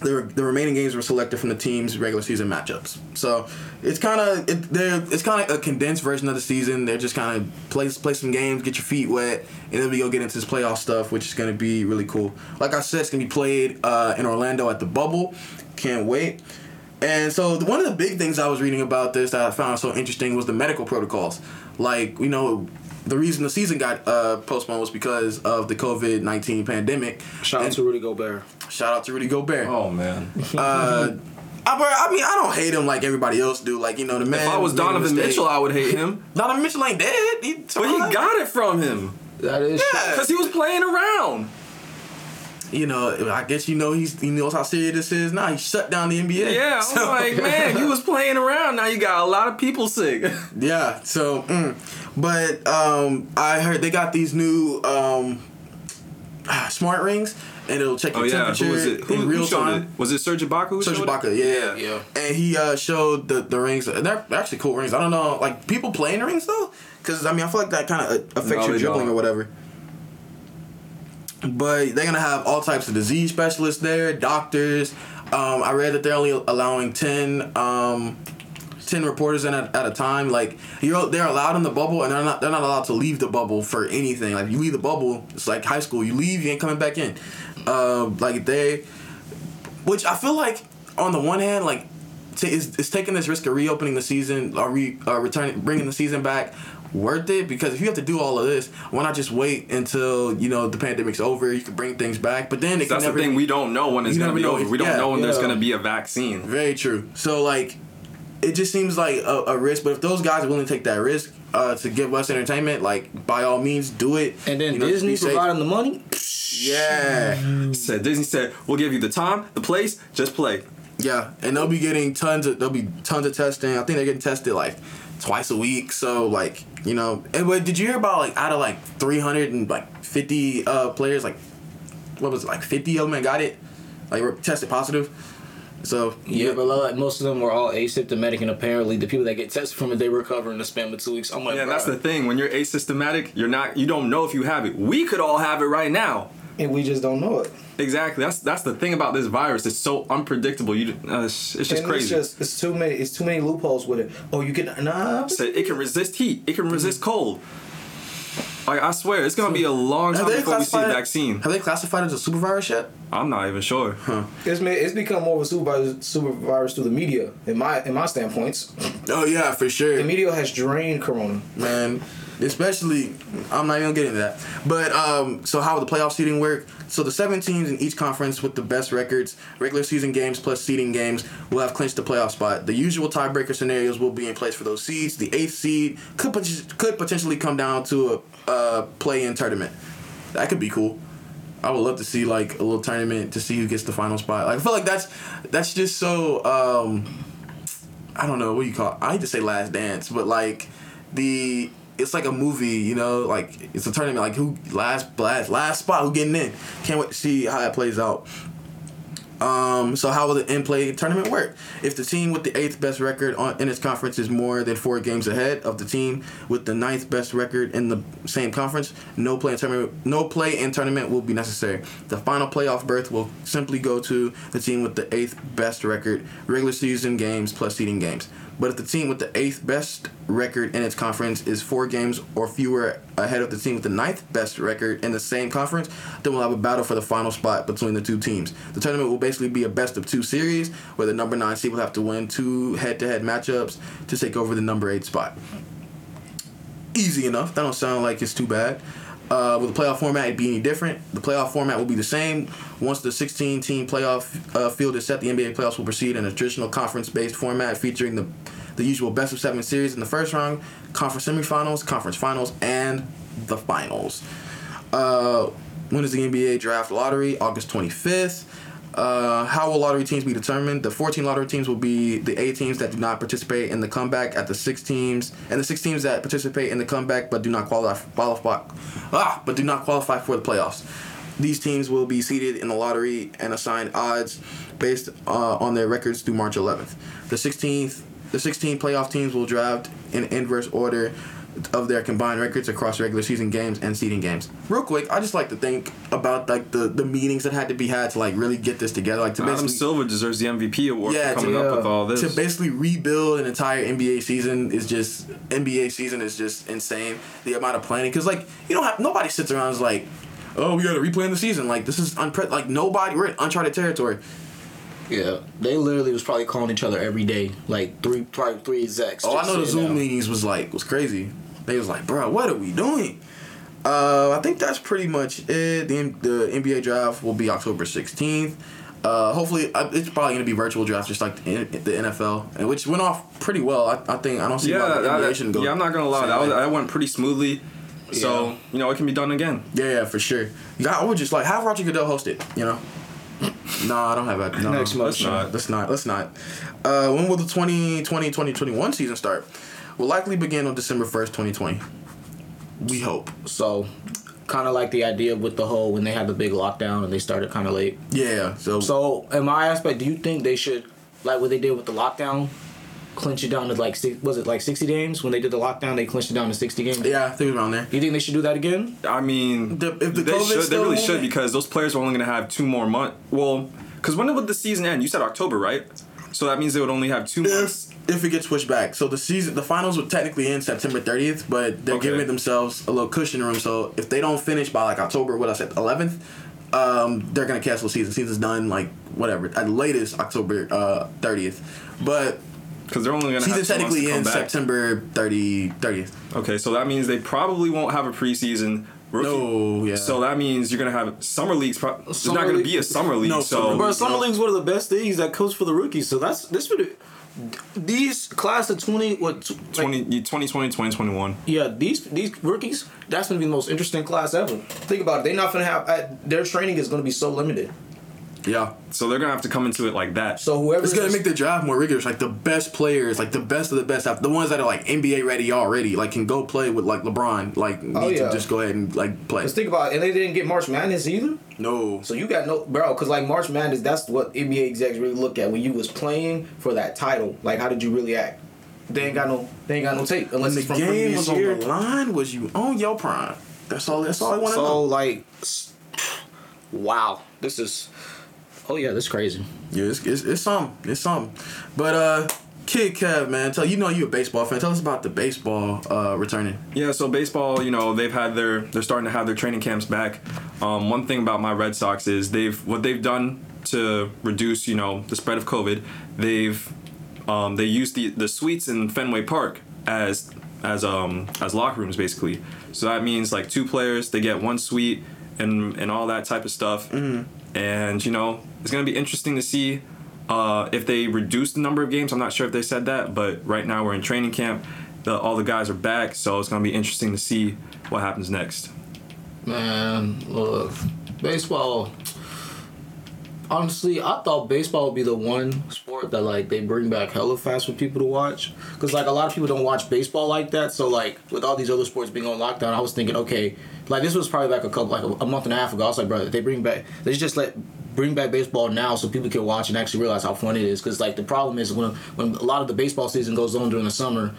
the the remaining games were selected from the team's regular season matchups. So it's kind of it, they're it's kind of a condensed version of the season. They're just kind of play play some games, get your feet wet, and then we go get into this playoff stuff, which is gonna be really cool. Like I said, it's gonna be played uh, in Orlando at the Bubble. Can't wait. And so the- one of the big things I was reading about this that I found so interesting was the medical protocols. Like you know, the reason the season got uh, postponed was because of the COVID nineteen pandemic. Shout out And to Rudy Gobert. shout out to Rudy Gobert. Oh man. Uh, I, I mean, I don't hate him like everybody else do. Like you know, the man. If I was Donovan. Mitchell, I would hate him. Donovan Mitchell ain't dead. He But he got it from him. That is Yeah. Because he was playing around. You know, I guess you know he's he knows how serious this is. Now he shut down the NBA. Yeah, I'm So- like, man, you was playing around. Now you got a lot of people sick. Yeah. So, mm. but um, I heard they got these new um, smart rings, and it'll check your Oh yeah, temperature who was it? Who, in real showed time. it? Was it Serge Ibaka? Who Serge Ibaka, it? yeah. Yeah. And he uh, showed the, the rings. and They're actually cool rings. I don't know, like people playing the rings though, because I mean I feel like that kind of affects No, your dribbling don't. or whatever. But they're gonna have all types of disease specialists there, doctors. Um, I read that they're only allowing ten. Um, 10 reporters in at, at a time like you're they're allowed in the bubble and they're not they're not allowed to leave the bubble for anything like you leave the bubble it's like high school you leave you ain't coming back in um like they which I feel like on the one hand, like t- is, is taking this risk of reopening the season or re, uh, returning, bringing the season back worth it? Because if you have to do all of this, why not just wait until you know the pandemic's over? You can bring things back, but then it That's can the never. thing. We don't know when it's gonna never be know over. if- We don't yeah, know when there's yeah. gonna be a vaccine. Very true. So like, it just seems like a, a risk. But if those guys are willing to take that risk uh, to give us entertainment, like by all means, do it. And then You know, Disney be safe. providing the money. Yeah. Said Disney said we'll give you the time, the place, just play. Yeah, and they'll be getting tons of they'll be tons of testing. I think they're getting tested like twice a week. So like you know, and but did you hear about like out of like three hundred and like fifty uh players, like what was it like fifty of them got it, like were tested positive. So Yeah, but like most of them were all asymptomatic, and apparently the people that get tested from it, they recover in the span of two weeks. I'm like, Yeah, that's the thing. When you're asymptomatic, you're not. You don't know if you have it. We could all have it right now. And we just don't know it. Exactly. That's that's the thing about this virus. It's so unpredictable. You, uh, it's, it's just and crazy. It's just it's too many. It's too many loopholes with it. Oh, you can nah. Said it can resist heat. It can resist cold. Like I swear, it's gonna be a long time before we see a vaccine. Have they classified it as a super virus yet? I'm not even sure. Huh. It's ma- it's become more of a super virus, super virus through the media. In my in my standpoints, Oh yeah, for sure. the media has drained Corona. man. Especially, I'm not even getting into that. But um, so how will the playoff seeding work? So the seven teams in each conference with the best records, regular season games plus seeding games, will have clinched the playoff spot. The usual tiebreaker scenarios will be in place for those seeds. The eighth seed could pot- could potentially come down to a uh, play-in tournament. That could be cool. I would love to see like a little tournament to see who gets the final spot. Like I feel like that's that's just so um, I don't know what you call. It. I hate to say Last Dance, but like the it's like a movie, you know, like it's a tournament. Like who last last last spot, who getting in? Can't wait to see how that plays out. Um, so how will the in-play tournament work? If the team with the eighth best record on, in its conference is more than four games ahead of the team with the ninth best record in the same conference, no play in tournament, no play in tournament will be necessary. The final playoff berth will simply go to the team with the eighth best record, regular season games plus seeding games. But if the team with the eighth best record in its conference is four games or fewer ahead of the team with the ninth best record in the same conference, then we'll have a battle for the final spot between the two teams. The tournament will basically be a best of two series where the number nine seed will have to win two head to head matchups to take over the number eight spot. Easy enough. That don't sound like it's too bad. Uh, will the playoff format be any different? The playoff format will be the same. Once the 16 team playoff uh, field is set, the NBA playoffs will proceed in a traditional conference based format featuring the the usual best of seven series in the first round, conference semifinals, conference finals, and the finals. Uh, when is the NBA draft lottery? August 25th. Uh, how will lottery teams be determined? The 14 lottery teams will be the eight teams that do not participate in the comeback at the six teams, and the six teams that participate in the comeback but do not qualify qualify ah, but do not qualify for the playoffs. These teams will be seeded in the lottery and assigned odds based uh, on their records through March 11th. The 16th, the 16 playoff teams will draft in inverse order of their combined records across regular season games and seeding games. Real quick, I just like to think about like the, the meetings that had to be had to like really get this together, like to Adam Silver deserves the MVP award Yeah, for coming to- up with all this. to basically rebuild an entire NBA season is just NBA season is just insane. The amount of planning, because like you don't have nobody sits around and is like, oh, we got to replan the season. Like this is unpre like nobody. We're in uncharted territory. Yeah, they literally was probably calling each other every day, like three, probably three execs. Oh, I know the Zoom down. meetings was like was crazy. They was like, bro, what are we doing? Uh, I think that's pretty much it. The, the NBA draft will be October sixteenth. Uh, hopefully, uh, it's probably gonna be virtual draft, just like the, the NFL, and which went off pretty well. I, I think I don't see yeah, why the NBA that- shouldn't go. yeah, I'm not gonna lie, that, was, that went pretty smoothly. So Yeah. you know it can be done again. Yeah, yeah, for sure. Yeah, I would just like have Roger Goodell host it. You know. No, I don't have that. No, Next let's not. Let's not. Let's not. Uh, when will the 2020-2021 season start? Will likely begin on December first, twenty twenty. We hope. So, kind of like the idea with the whole when they had the big lockdown and they started kind of late. Yeah. So. So, in my aspect, do you think they should, like what they did with the lockdown, clinch it down to like was it like sixty games when they did the lockdown? They clinched it down to sixty games. yeah, I think around there. You think they should do that again? I mean, The- if the they COVID's should, they still really should because those players are only gonna have two more months. Well, because when would the season end? You said October, right? So that means they would only have two months. If if it gets pushed back, so the season, the finals would technically end September 30th, but they're Okay. giving themselves a little cushion room. So if they don't finish by like October, what I said, 11th, um, they're gonna cancel the season. Season's done like whatever at the latest October uh, 30th, but Because they're only gonna season have two months technically to come ends back. September 30 30th. Okay, so that means they probably won't have a preseason. Rookie. No, yeah. So that means you're gonna have summer leagues. Pro- there's not gonna league- be a summer league. No, so summer Bro, summer no. league's one of the best things that comes for the rookies. So that's this would these class of twenty what tw- like, 20, 2020, 2021. Yeah, these these rookies, that's gonna be the most interesting class ever. Think about it. They're not gonna have uh, their training is gonna be so limited. Yeah. So they're gonna have to come into it like that. So whoever It's gonna make the draft more rigorous. Like the best players, like the best of the best, the ones that are like NBA ready already, like can go play with like LeBron. Like oh, need Oh, yeah. to just go ahead and like play. Let's think about it. And they didn't get March Madness either. No. So you got no bro, cause like March Madness, that's what NBA execs really look at when you was playing for that title. Like how did you really act? They ain't got no they ain't got no tape when unless the it's from game was on year. the line, was you on your prime? That's all. That's all I want to So know. like, wow, this is. Oh yeah, that's crazy. Yeah, it's, it's it's something. It's something. But uh, Kid Kev, man, tell you know you a baseball fan. Tell us about the baseball uh returning. Yeah, so baseball, you know, they've had their they're starting to have their training camps back. Um, one thing about my Red Sox is they've what they've done to reduce, you know, the spread of COVID. They've um, they used the the suites in Fenway Park as as um as locker rooms basically. So that means like two players they get one suite and and all that type of stuff. And you know, it's gonna be interesting to see uh, if they reduce the number of games. I'm not sure if they said that, but right now we're in training camp. The, all the guys are back, so it's gonna be interesting to see what happens next. Man, look, baseball. Honestly, I thought baseball would be the one sport that like they bring back hella fast for people to watch. Cause like a lot of people don't watch baseball like that. So like with all these other sports being on lockdown, I was thinking, okay, like this was probably like a couple, like a, month and a half ago. I was like, bro, if they bring back, they just let bring back baseball now so people can watch and actually realize how fun it is. Because like the problem is when when a lot of the baseball season goes on during the summer,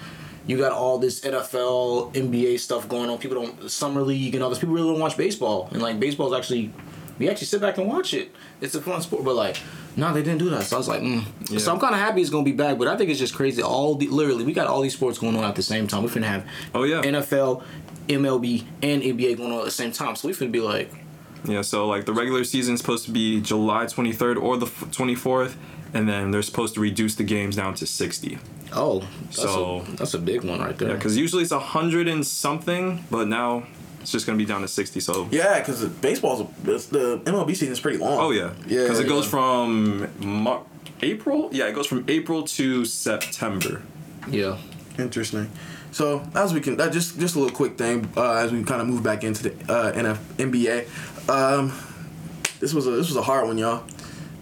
you got all this NFL, NBA stuff going on. People don't summer league and all this. People really don't watch baseball, and like baseball's actually we actually sit back and watch it. It's a fun sport, but like. No, they didn't do that. So I was like, mm. Yeah. so I'm kind of happy it's gonna be back, but I think it's just crazy. All the literally, we got all these sports going on at the same time. We finna have Oh, yeah. NFL, MLB, and NBA going on at the same time. So we finna be like, Yeah, so like the regular season is supposed to be July 23rd or the f- 24th, and then they're supposed to reduce the games down to 60. oh, that's So- a, that's a big one right there. Yeah, because usually it's 100 and something, but now it's just gonna be down to 60. So Yeah, because baseball's it's, the MLB season is pretty long. oh yeah, yeah. because it goes yeah. from Mar- April. Yeah, it goes from April to September. yeah. Interesting. So as we can, that just just a little quick thing uh, as we kind of move back into the uh, NF, NBA. Um, this was a this was a hard one, y'all.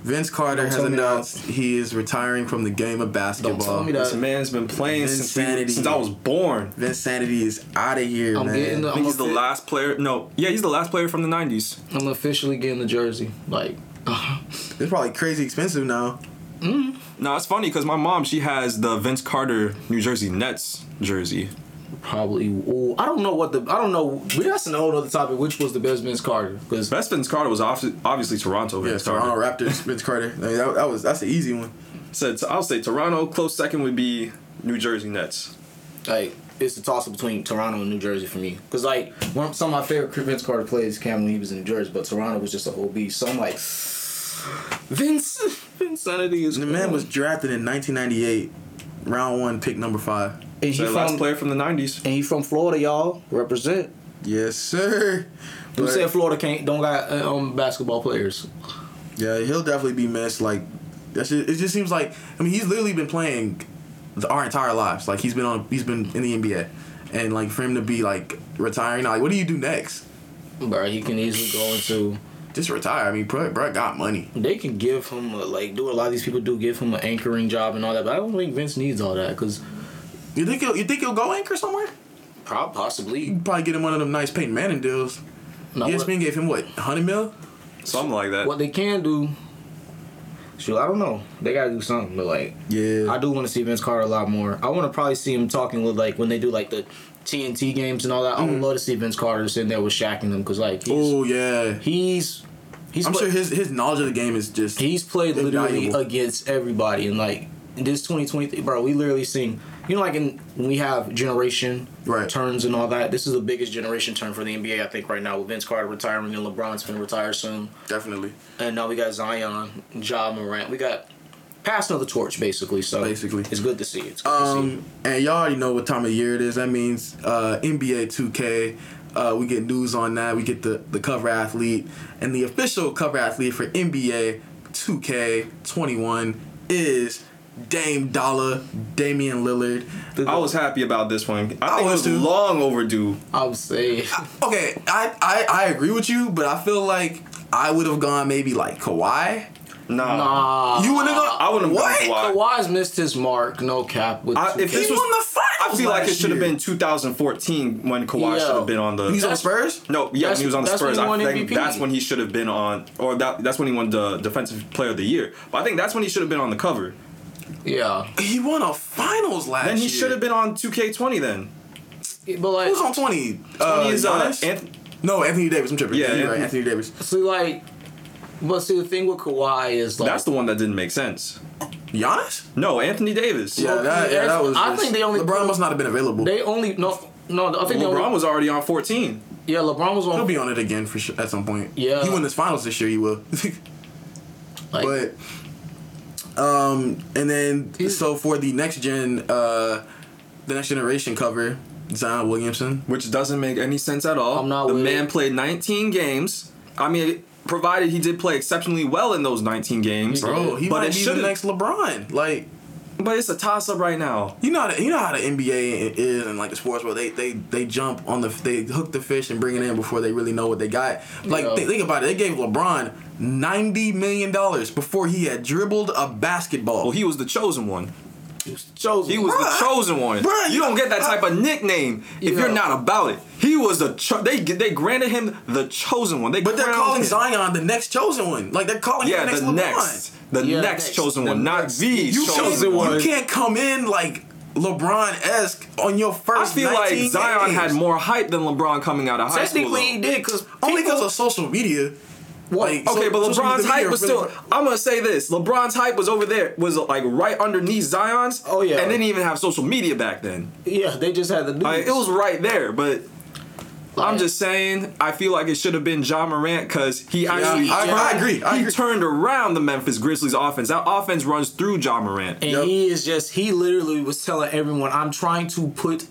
Vince Carter has tell that. announced he is retiring from the game of basketball. Don't tell me that. This man's been playing since, we- Insanity. since I was born. Vinsanity is out of here, I'm man. getting the- I think he's the I'm last player. No, yeah, he's the last player from the 90s. I'm officially getting the jersey. Like, it's probably crazy expensive now. No, it's funny because my mom she has the Vince Carter New Jersey Nets jersey. Probably. Ooh, I don't know what the. I don't know. We that's an whole other topic. Which was the best Vince Carter? Because Best Vince Carter was obvi- obviously Toronto Yeah, Vince Toronto Carter. Raptors, Vince Carter. I mean, that, that was that's the easy one. Said I'll say Toronto. Close second would be New Jersey Nets. like it's a toss up between Toronto and New Jersey for me. Because like one, some of my favorite Vince Carter plays came when he was in New Jersey, but Toronto was just a whole beast. So I'm like, Vince, Vinsanity is The man was drafted in 1998, round one, pick number five. And he last from player from the '90s. and he from Florida, y'all represent. Yes, sir. Who But- said Florida can't don't got uh, um basketball players? Yeah, he'll definitely be missed. Like, that's just, it just seems like I mean he's literally been playing the, our entire lives. Like he's been on he's been in the NBA, and like for him to be like retiring, like what do you do next? Bro, he can easily go into. Just retire. I mean, bro, bro got money. They can give him a, like do a lot of these people do, give him an anchoring job and all that. But I don't think Vince needs all that because You think he'll you think he'll go anchor somewhere? probably possibly. You probably get him one of them nice Peyton Manning deals. No, what, ESPN gave him what, hundred mil? Something like that. what they can do. Shoot, I don't know. They gotta do something, but like Yeah. I do want to see Vince Carter a lot more. I want to probably see him talking with like when they do like the TNT games and all that. I would mm. love to see Vince Carter sitting there with Shaq and them because like Oh yeah. he's he's I'm pla- sure his his knowledge of the game is just He's played literally against everybody, and like in this 2023, bro, we literally seen. You know, like in when we have generation Right. turns and all that. This is the biggest generation turn for the NBA, I think, right now with Vince Carter retiring and LeBron's gonna retire soon, definitely and now we got Zion, Ja Morant. We got passing of the torch, basically. So Basically. it's good to see. It's good to see. Um, and y'all already know what time of year it is. That means uh, NBA 2K. Uh, we get news on that. We get the, the cover athlete. And the official cover athlete for NBA 2K21 is Dame Dollar, Damian Lillard. I was happy about this one. I I think it was was too. long overdue. I would say Okay, I, I, I agree with you, but I feel like I would have gone maybe like Kawhi. Nah. nah. You wouldn't have gone? I wouldn't have What? gone Kawhi. Kawhi's missed his mark. No cap with. I- 2K. if He this was- won the finals I feel like it should have been 2014 when Kawhi Yo. should have been on the. He's on Spurs? No, yeah, when he was on the that's when Spurs. he I think MVP. that's when he should have been on, or that that's when he won the Defensive Player of the Year. But I think that's when he should have been on the cover. Yeah, He won a finals last year. Then he year. should have been on 2K20 then. but like Who's on 20? Uh, 20 is uh, Anth- no, Anthony Davis. I'm tripping. Yeah, Yeah, you're right. Anthony- Anthony Davis. See, like, but see, the thing with Kawhi is like that's the one that didn't make sense. Giannis? No, Anthony Davis. Yeah, that, yeah, that was. I just- think they only LeBron must not have been available. they only no no. I think they LeBron only, was already on 14. yeah. LeBron was on. He'll be on it again for sure at some point. Yeah. he won his finals this year. He will. like, but um, and then He's- so for the next gen, uh, the next generation cover, Zion Williamson. which doesn't make any sense at all. I'm not the man it. played 19 games. I mean, provided he did play exceptionally well in those 19 games. Bro, he but might it be the should've- next LeBron. Like But it's a toss up right now. you know, how the, you know how the NBA is and like the sports world. They they they jump on the they hook the fish and bring it in before they really know what they got. Like Yeah. th- think about it. They gave LeBron ninety million dollars before he had dribbled a basketball. Well, he was the chosen one. Chosen. He was Bruh. the chosen one. Bruh, you don't get that type of nickname if Yeah. you're not about it. He was the cho- they they granted him the chosen one. They But they're calling him. Zion the next chosen one. Like they're calling Yeah, him the next the LeBron. next, the Yeah, next next- chosen the one, not next- the You chosen can't, one. you can't come in like LeBron esque on your first. I first. feel like Zion games. had more hype than LeBron coming out of high school. Technically, he did because only because of social media. Like, Okay, so- but LeBron's media hype was really- still. I'm gonna say this: LeBron's hype was over there, was like right underneath Zion's. Oh, yeah. and they didn't even have social media back then. yeah, they just had the news. Like, it was right there, but. I'm just saying, I feel like it should have been Ja Morant because he actually I- I agree, I he agree. turned around the Memphis Grizzlies offense. That offense runs through Ja Morant. And Yep. he is just he literally was telling everyone, I'm trying to put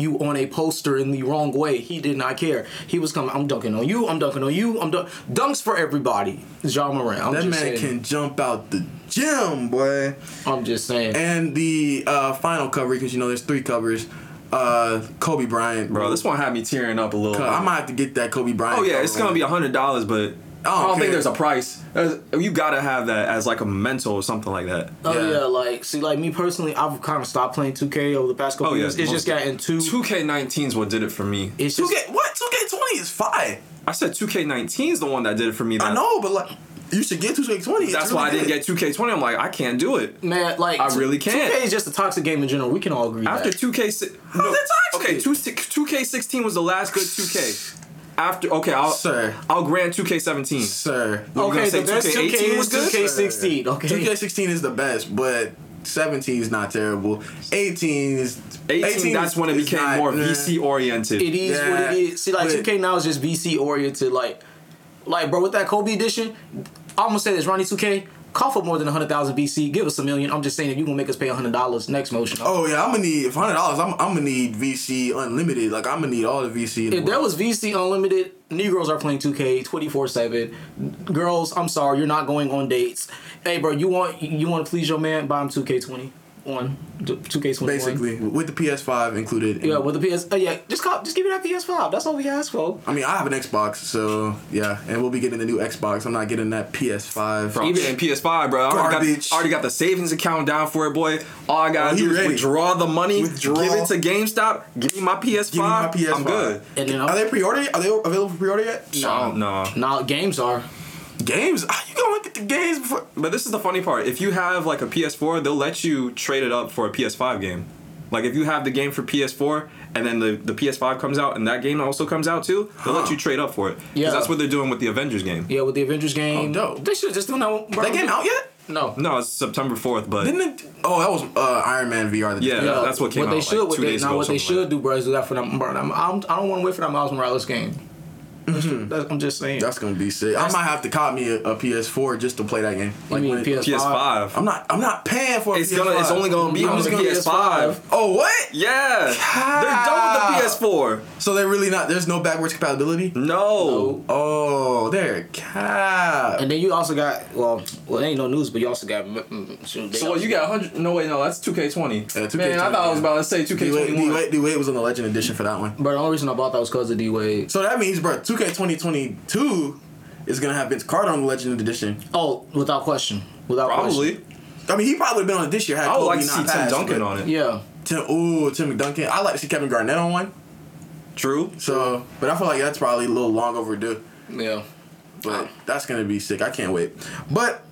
you on a poster in the wrong way. He did not care. He was coming, I'm dunking on you, I'm dunking on you, I'm dunk dunks for everybody. Ja Morant. I'm That just man saying. can jump out the gym, boy. I'm just saying. And the uh, final cover, because you know there's three covers. Uh, Kobe Bryant, Bro, this one had me tearing up a little. I might have to get that Kobe Bryant. Oh yeah, cover it's gonna be a hundred dollars, but I don't don't, think there's a price. You gotta have that as like a mental or something like that. Oh Yeah. yeah. like see, like me personally, I've kind of stopped playing 2K over the past couple Oh yeah, years. It's just gotten too. 2K19 is what did it for me. It's Two just K what? Two K twenty is fine. I said 2K19 is the one that did it for me. I know, but like you should get two K twenty. That's why I didn't get 2K20. I'm like, I can't do it. man, like I really can't. 2K is just a toxic game in general. We can all agree. After that. 2K, si- How's that toxic? okay, 2, 2K16 was the last good 2K. After okay, I'll Sir. I'll grant 2K17. Sir. You gonna okay, the best 2K18 2K was good? 2K16. Okay. Two K sixteen is the best, but seventeen is not terrible. Eighteen is 18, that's is- when it is became not- more nah. VC oriented. It is Yeah, what it is. See, like but- 2K now is just VC oriented. Like, like bro, with that Kobe edition, I'm gonna say this: Ronnie 2K, call for more than hundred thousand VC. Give us a million. I'm just saying if you gonna make us pay hundred dollars next motion. Oh yeah, I'm gonna need for hundred dollars. I'm, I'm gonna need VC unlimited. Like I'm gonna need all the VC. In the If there was VC unlimited, Negroes are playing 2K 24 seven. Girls, I'm sorry, you're not going on dates. Hey, bro, you want you want to please your man? Buy him 2K 20 one, 2K 21. basically with the PS5 included. Yeah, with the PS. Uh, yeah, just call, just give me that PS5. That's all we ask for. I mean, I have an Xbox, so yeah, and we'll be getting the new Xbox. I'm not getting that PS5. Bro, I'm PS5, bro. I already got, already got the savings account down for it, boy. All I gotta Oh, he do is ready. withdraw the money, Withdraw. give it to GameStop, give me my PS5. Me my PS5. I'm good. And then Are I'm, they pre-order? Are they available for pre-order yet? No, no. now games are. Games? Ah, You gonna get the games before? But this is the funny part. If you have like a PS4, they'll let you trade it up for a PS5 game. Like if you have the game for PS4 and then the, the PS5 comes out and that game also comes out too, they'll let you trade up for it. Because Yeah. that's what they're doing with the Avengers game. Yeah, with the Avengers game. Oh, dope. They should just do that. That game out yet? No. No, it's September 4th, but Didn't it? Oh, that was uh, Iron Man VR. that- Yeah. that's what came what out, they like, should, what two they, days now ago, what they should like do, bro, is do that for them. Bro, I'm, I'm, I don't want to wait for that Miles Morales game. That's, mm-hmm. I'm just saying. That's gonna be sick. I might have to cop me a, a PS4 just to play that game. you mean when it- PS5? PS5. I'm not. I'm not paying for. A It's PS5. gonna. It's only gonna be I'm on the PS5. PS5. Oh what? Yeah, they're done with the PS4. So they're really not. There's no backwards compatibility. No. Oh, they're cap. And then you also got well, well, ain't no news, but you also got. mm, mm, shoot, So You got 100? No wait, no, that's 2K20. Yeah, 2K20, Man, I thought I was about to say D Wade, D 2K21. Wade, D Wade was on the Legend Edition for that one. But the only reason I bought that was because of D Wade. So that means, bro, 2K 2022 is gonna have Vince Carter on the Legend Edition. Oh, without question, without Probably. question. I mean, he probably been on it this year. Had I would Kobe like to not see Tim passed, Duncan on it. Yeah. Tim, ooh, Tim McDuncan. I like to see Kevin Garnett on one. True. So, but I feel like that's probably a little long overdue. Yeah. But that's gonna be sick. I can't wait. But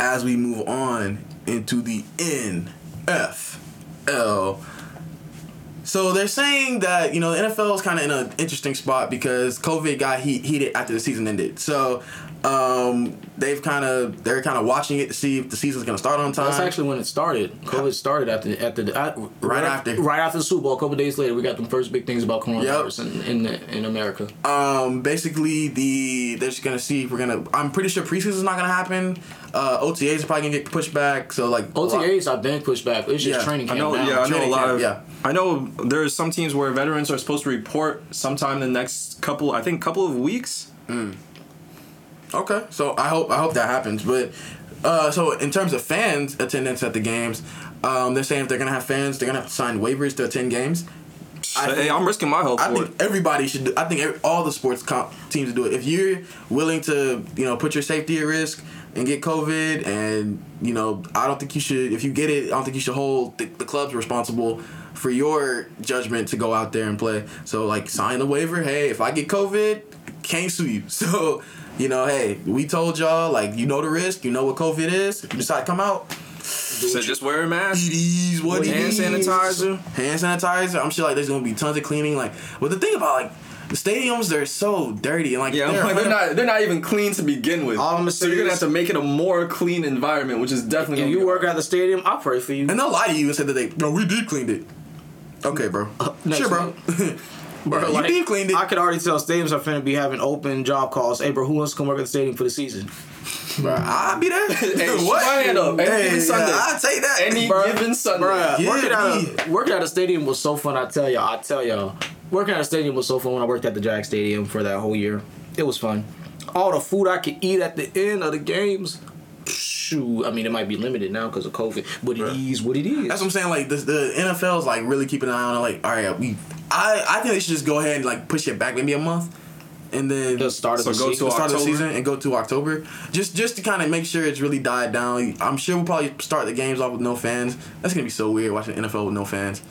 as we move on into the NFL, so they're saying that you know the NFL is kind of in an interesting spot because COVID got heat, heated after the season ended. So um, they've kind of they're kind of watching it to see if the season's gonna start on time. That's actually when it started. COVID started after after the, at, right, after. right after the Super Bowl. A couple days later, we got the first big things about coronavirus in in, the, in America. um, basically the they're just gonna see if we're gonna. I'm pretty sure preseason's not gonna happen. Uh, OTAs are probably gonna get pushed back. So like OTAs have been pushed back. It's just Yeah. training I camp know. now. Yeah, I know a lot camp, of. yeah. I know there's some teams where veterans are supposed to report sometime in the next couple. I think couple of weeks. Okay, so I hope I hope that happens. But uh, so in terms of fans attendance at the games, um, they're saying if they're gonna have fans, they're gonna have to sign waivers to attend games. I hey, think- I'm risking my health I think it. everybody should. Do, I think every, all the sports comp teams do it. If you're willing to, you know, put your safety at risk, and get COVID, and you know, I don't think you should. If you get it, I don't think you should hold the, the clubs responsible for your judgment to go out there and play. So like, sign the waiver. Hey, if I get COVID, can't sue you. So. You know, hey, we told y'all, like, you know the risk, you know what COVID is. If you decide to come out, So just wear a mask. it is what it Hand is. sanitizer. Hand sanitizer. I'm sure like there's gonna be tons of cleaning. Like, but the thing about like the stadiums, they're so dirty and like Yeah, they're, like, they're not they're not even clean to begin with. All I'm so you're gonna have to make it a more clean environment, which is definitely. If you work hard. at the stadium, I pray for you. and they'll lie to you and say that they no we did cleaned it. Okay, bro. next sure, bro. Bro, Yeah, like, you deep cleaned it. I could already tell stadiums are finna be having open job calls. Hey, bro, who wants to come work at the stadium for the season? bro, hmm. I'll be there. Hey, shoot my up. Any Hey, given Sunday. yeah, I'll take that. Any Bruh. given Sunday. Bruh, Yeah, working, at a, working at a stadium was so fun. I tell y'all. I tell y'all. Working at a stadium was so fun when I worked at the Jag Stadium for that whole year. It was fun. All the food I could eat at the end of the games. Shoot, I mean it might be limited now because of COVID, but it is Bruh. what it is. That's what I'm saying. Like the, the NFL's like really keeping an eye on it. Like, all right, we. I I think they should just go ahead and like push it back maybe a month, and then the start of So the go season. to the start of the season and go to October, just just to kind of make sure it's really died down. I'm sure we'll probably start the games off with no fans. That's gonna be so weird watching NFL with no fans.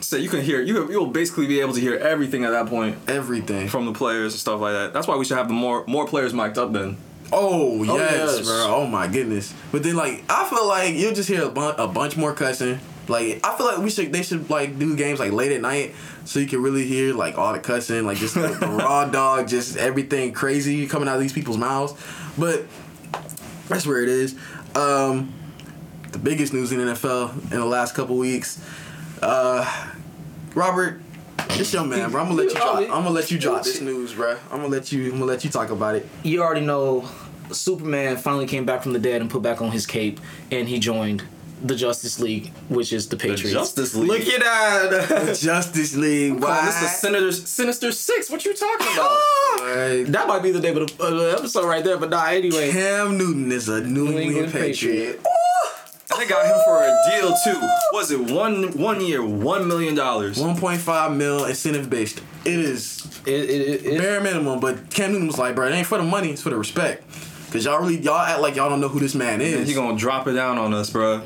So you can hear you you'll basically be able to hear everything at that point Everything. from the players and stuff like that. That's why we should have the more more players mic'd up then. Oh yes, yes. bro. Oh my goodness. But then like I feel like you'll just hear a, bun- a bunch more cussing. Like I feel like we should they should like do games like late at night so you can really hear like all the cussing, like just the, the raw dog, just everything crazy coming out of these people's mouths. But that's where it is. Um, the biggest news in the NFL in the last couple weeks. Uh, Robert, it's your man, bro. I'm gonna let you drop. I'm gonna let you drop this news, bro. I'm gonna let you. I'm gonna let you talk about it. you already know Superman finally came back from the dead and put back on his cape and he joined the Justice League, which is the Patriots. Justice League? Look at that. The Justice League. Calling Why? this the Sinister Sinister Six. What you talking about? Why? that might be the name of the, uh, episode right there, but nah, anyway. Cam Newton is a New, England, England Patriot. And they got him for a deal too. Was it one one year, one million dollars? 1.5 mil incentive based. It is It, it, it, bare minimum, but Cam Newton was like, bro, it ain't for the money, it's for the respect. Cause y'all really y'all act like y'all don't know who this man And is. he gonna drop it down on us, bro.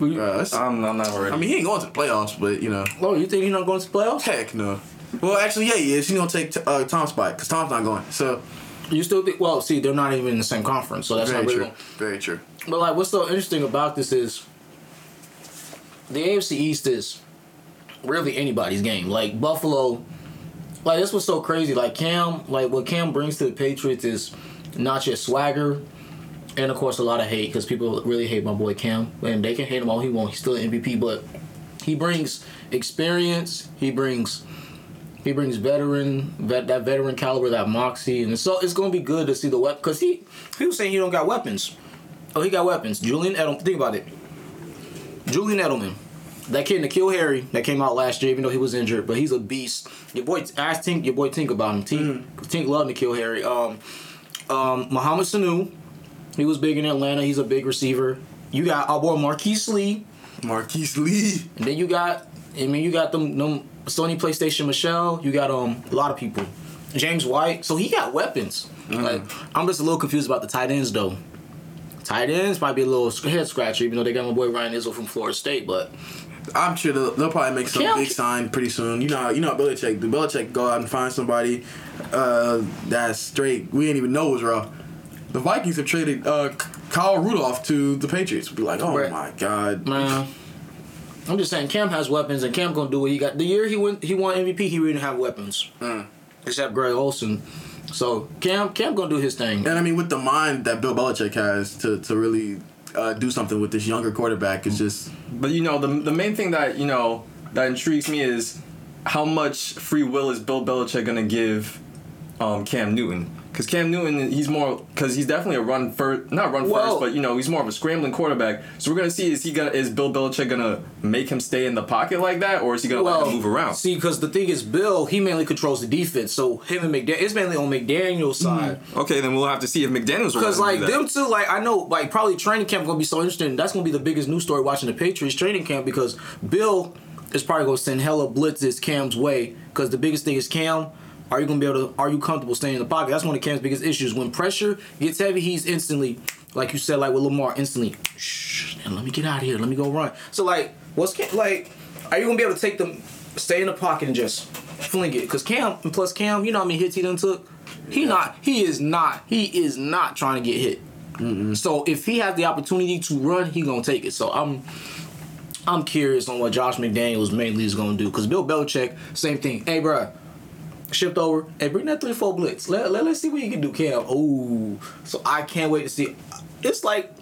Bruh, I'm, I'm not ready. I mean, he ain't going to the playoffs, but you know, oh, you think he's not going to the playoffs? heck no. Well, actually, yeah, he is. He's gonna take uh, Tom's spot because Tom's not going. So You still think? Well, see, they're not even in the same conference, so that's very not really. true. Very true. But like, what's so interesting about this is the AFC East is really anybody's game. Like Buffalo, like this was so crazy. Like Cam, like what Cam brings to the Patriots is not just swagger, and of course a lot of hate because people really hate my boy Cam, and they can hate him all he want. He's still an MVP, but he brings experience. He brings. He brings veteran, vet, that veteran caliber, that moxie, and so it's gonna be good to see the weapon. Cause he, he was saying he don't got weapons. Oh, he got weapons. Julian Edelman. Think about it. Julian Edelman, that kid N'Keal Harry that came out last year, even though he was injured, but he's a beast. Your boy, ask Tink, your boy Tink about him. Tink, Tink loved N'Keal Harry. Um, um, Mohamed Sanu, he was big in Atlanta. He's a big receiver. You got our boy Marquise Lee, Marquise Lee. and then you got, I mean, you got them, them Sony PlayStation Michel. You got um a lot of people. James White. So he got weapons. Like I'm just a little confused about the tight ends though. Tight ends might be a little head scratcher, even though they got my boy Ryan Izzo from Florida State. But I'm sure they'll, they'll probably make some Cam- big sign pretty soon. You know, how- you know how Belichick do. Belichick go out and find somebody uh, that's straight. We didn't even know was raw. The Vikings have traded uh, Kyle Rudolph to the Patriots. Be like, oh Right. my god. man, I'm just saying Cam has weapons, and Cam gonna do what he got. The year he went, he won MVP. He didn't have weapons, except Greg Olsen. So Cam, Cam gonna do his thing. And I mean, with the mind that Bill Belichick has to to really uh, do something with this younger quarterback, it's just But you know, the the main thing that you know that intrigues me is how much free will is Bill Belichick gonna give um, Cam Newton? Because Cam Newton, he's more because he's definitely a run first, not run Well- first, but you know he's more of a scrambling quarterback. So we're gonna see is he gonna is Bill Belichick gonna make him stay in the pocket like that, or is he gonna let him move around? See, because the thing is, Bill he mainly controls the defense. So him and McDaniel, it's mainly on McDaniel's mm-hmm. side. Okay, then we'll have to see if McDaniel's Because like them two, like I know, like probably training camp gonna be so interesting. That's gonna be the biggest news story watching the Patriots training camp because Bill is probably gonna send hella blitzes Cam's way. Because the biggest thing is Cam. Are you gonna be able to? Are you comfortable staying in the pocket? That's one of Cam's biggest issues. When pressure gets heavy, he's instantly like you said, like with Lamar, instantly, shh, and let me get out of here. Let me go run. So like, what's Cam, like? Are you gonna be able to take them, stay in the pocket and just fling it? Cause Cam, and plus Cam, you know how many hits he done took. He not. He is not. He is not trying to get hit. Mm-hmm. So if he has the opportunity to run, he gonna take it. So I'm. I'm curious on what Josh McDaniels mainly is gonna do. Cause Bill Belichick, same thing. Hey, bruh, shift over. Hey, bring that three four blitz. Let, let us see what you can do, Cam. Ooh, so I can't wait to see. It's like,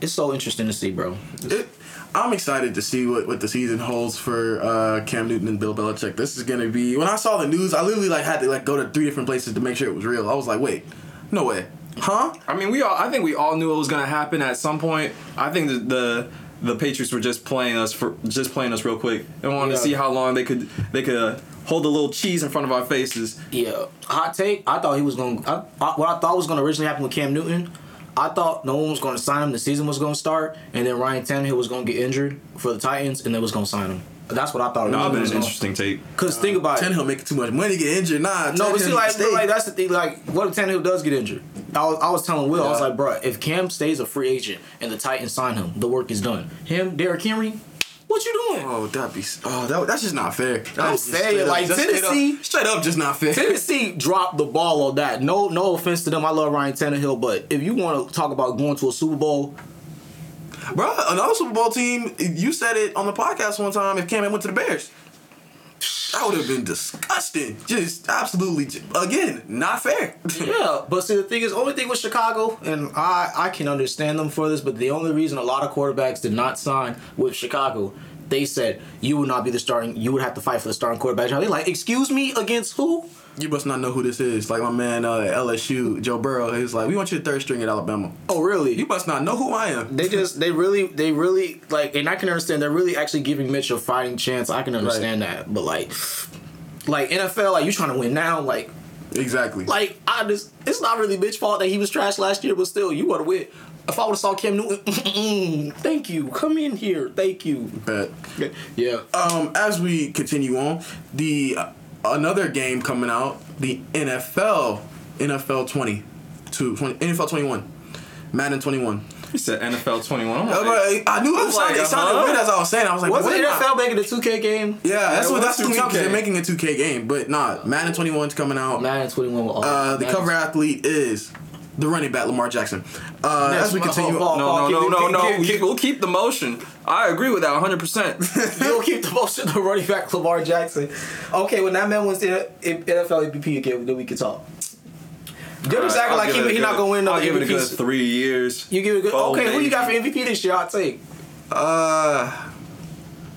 it's so interesting to see, bro. It, I'm excited to see what, what the season holds for uh, Cam Newton and Bill Belichick. This is gonna be when I saw the news, I literally like had to like go to three different places to make sure it was real. I was like, wait, no way, huh? I mean, we all. I think we all knew it was gonna happen at some point. I think the the, the Patriots were just playing us for just playing us real quick and wanted Yeah. to see how long they could they could uh, hold a little cheese in front of our faces. Yeah, hot take. I thought he was going. to what I thought was going to originally happen with Cam Newton. I thought no one was going to sign him. The season was going to start, and then Ryan Tannehill was going to get injured for the Titans, and they was going to sign him. That's what I thought. That would have was an interesting take. Cause think about it. Tannehill making too much money, get injured. Nah, No, but see, like, like that's the thing. Like, what if Tannehill does get injured? I was, I was telling Will, I was like, bro, if Cam stays a free agent and the Titans sign him, the work is done. Him, Derrick Henry, what you doing? Oh, that'd be. Oh, that, that's just not fair. That's I'm saying, straight up- like, just straight Tennessee- up, straight up, just not fair. Tennessee dropped the ball on that. No, no offense to them. I love Ryan Tannehill, but if you want to talk about going to a Super Bowl, Bro, another Super Bowl team. You said it on the podcast one time. If Cam went to the Bears, that would have been disgusting. Just absolutely, again, not fair. yeah. But see, the thing is, only thing with Chicago, and I, I can understand them for this, but the only reason a lot of quarterbacks did not sign with Chicago, they said you would not be the starting. You would have to fight for the starting quarterback. They like, excuse me, against who? You must not know who this is. Like my man uh, LSU, Joe Burrow. He's like, we want you to third string at Alabama. Oh, really? You must not know who I am. They just they really they really like and I can understand they're really actually giving Mitch a fighting chance. I can understand that. But like like NFL, like you trying to win now, like Exactly. like I just it's not really Mitch's fault that he was trash last year, but still you wanna win. If I would have saw Cam Newton, thank you. Come in here. Thank you. Bet. Yeah. Um, as we continue on, the another game coming out, the NFL, NFL 20, to 20 NFL 21, Madden 21. You said NFL 21. I'm Uh, like, but I knew it, was sounded, like, it sounded huh? weird as I was saying. I was like, Was what the am NFL making a 2K game? Yeah, that's Yeah, what that's coming out because 2K? they're making a 2K game. But nah, Madden 21's coming out. Madden 21 will all Uh, the Madden- cover athlete is the running back Lamar Jackson. Uh, Next, as we my continue, fault, no, fault. no, no, Keep- no, keep- no. keep- We, keep- we'll keep the motion. I agree with that 100%. You'll keep the motion The running back Lamar Jackson. Okay, when that man wins the NFL MVP again, then we can talk. They're just acting like give he, it a he good- not gonna win no I'll give it a good three years. You give it a good. Okay, who you got for MVP this year? I'll take. uh,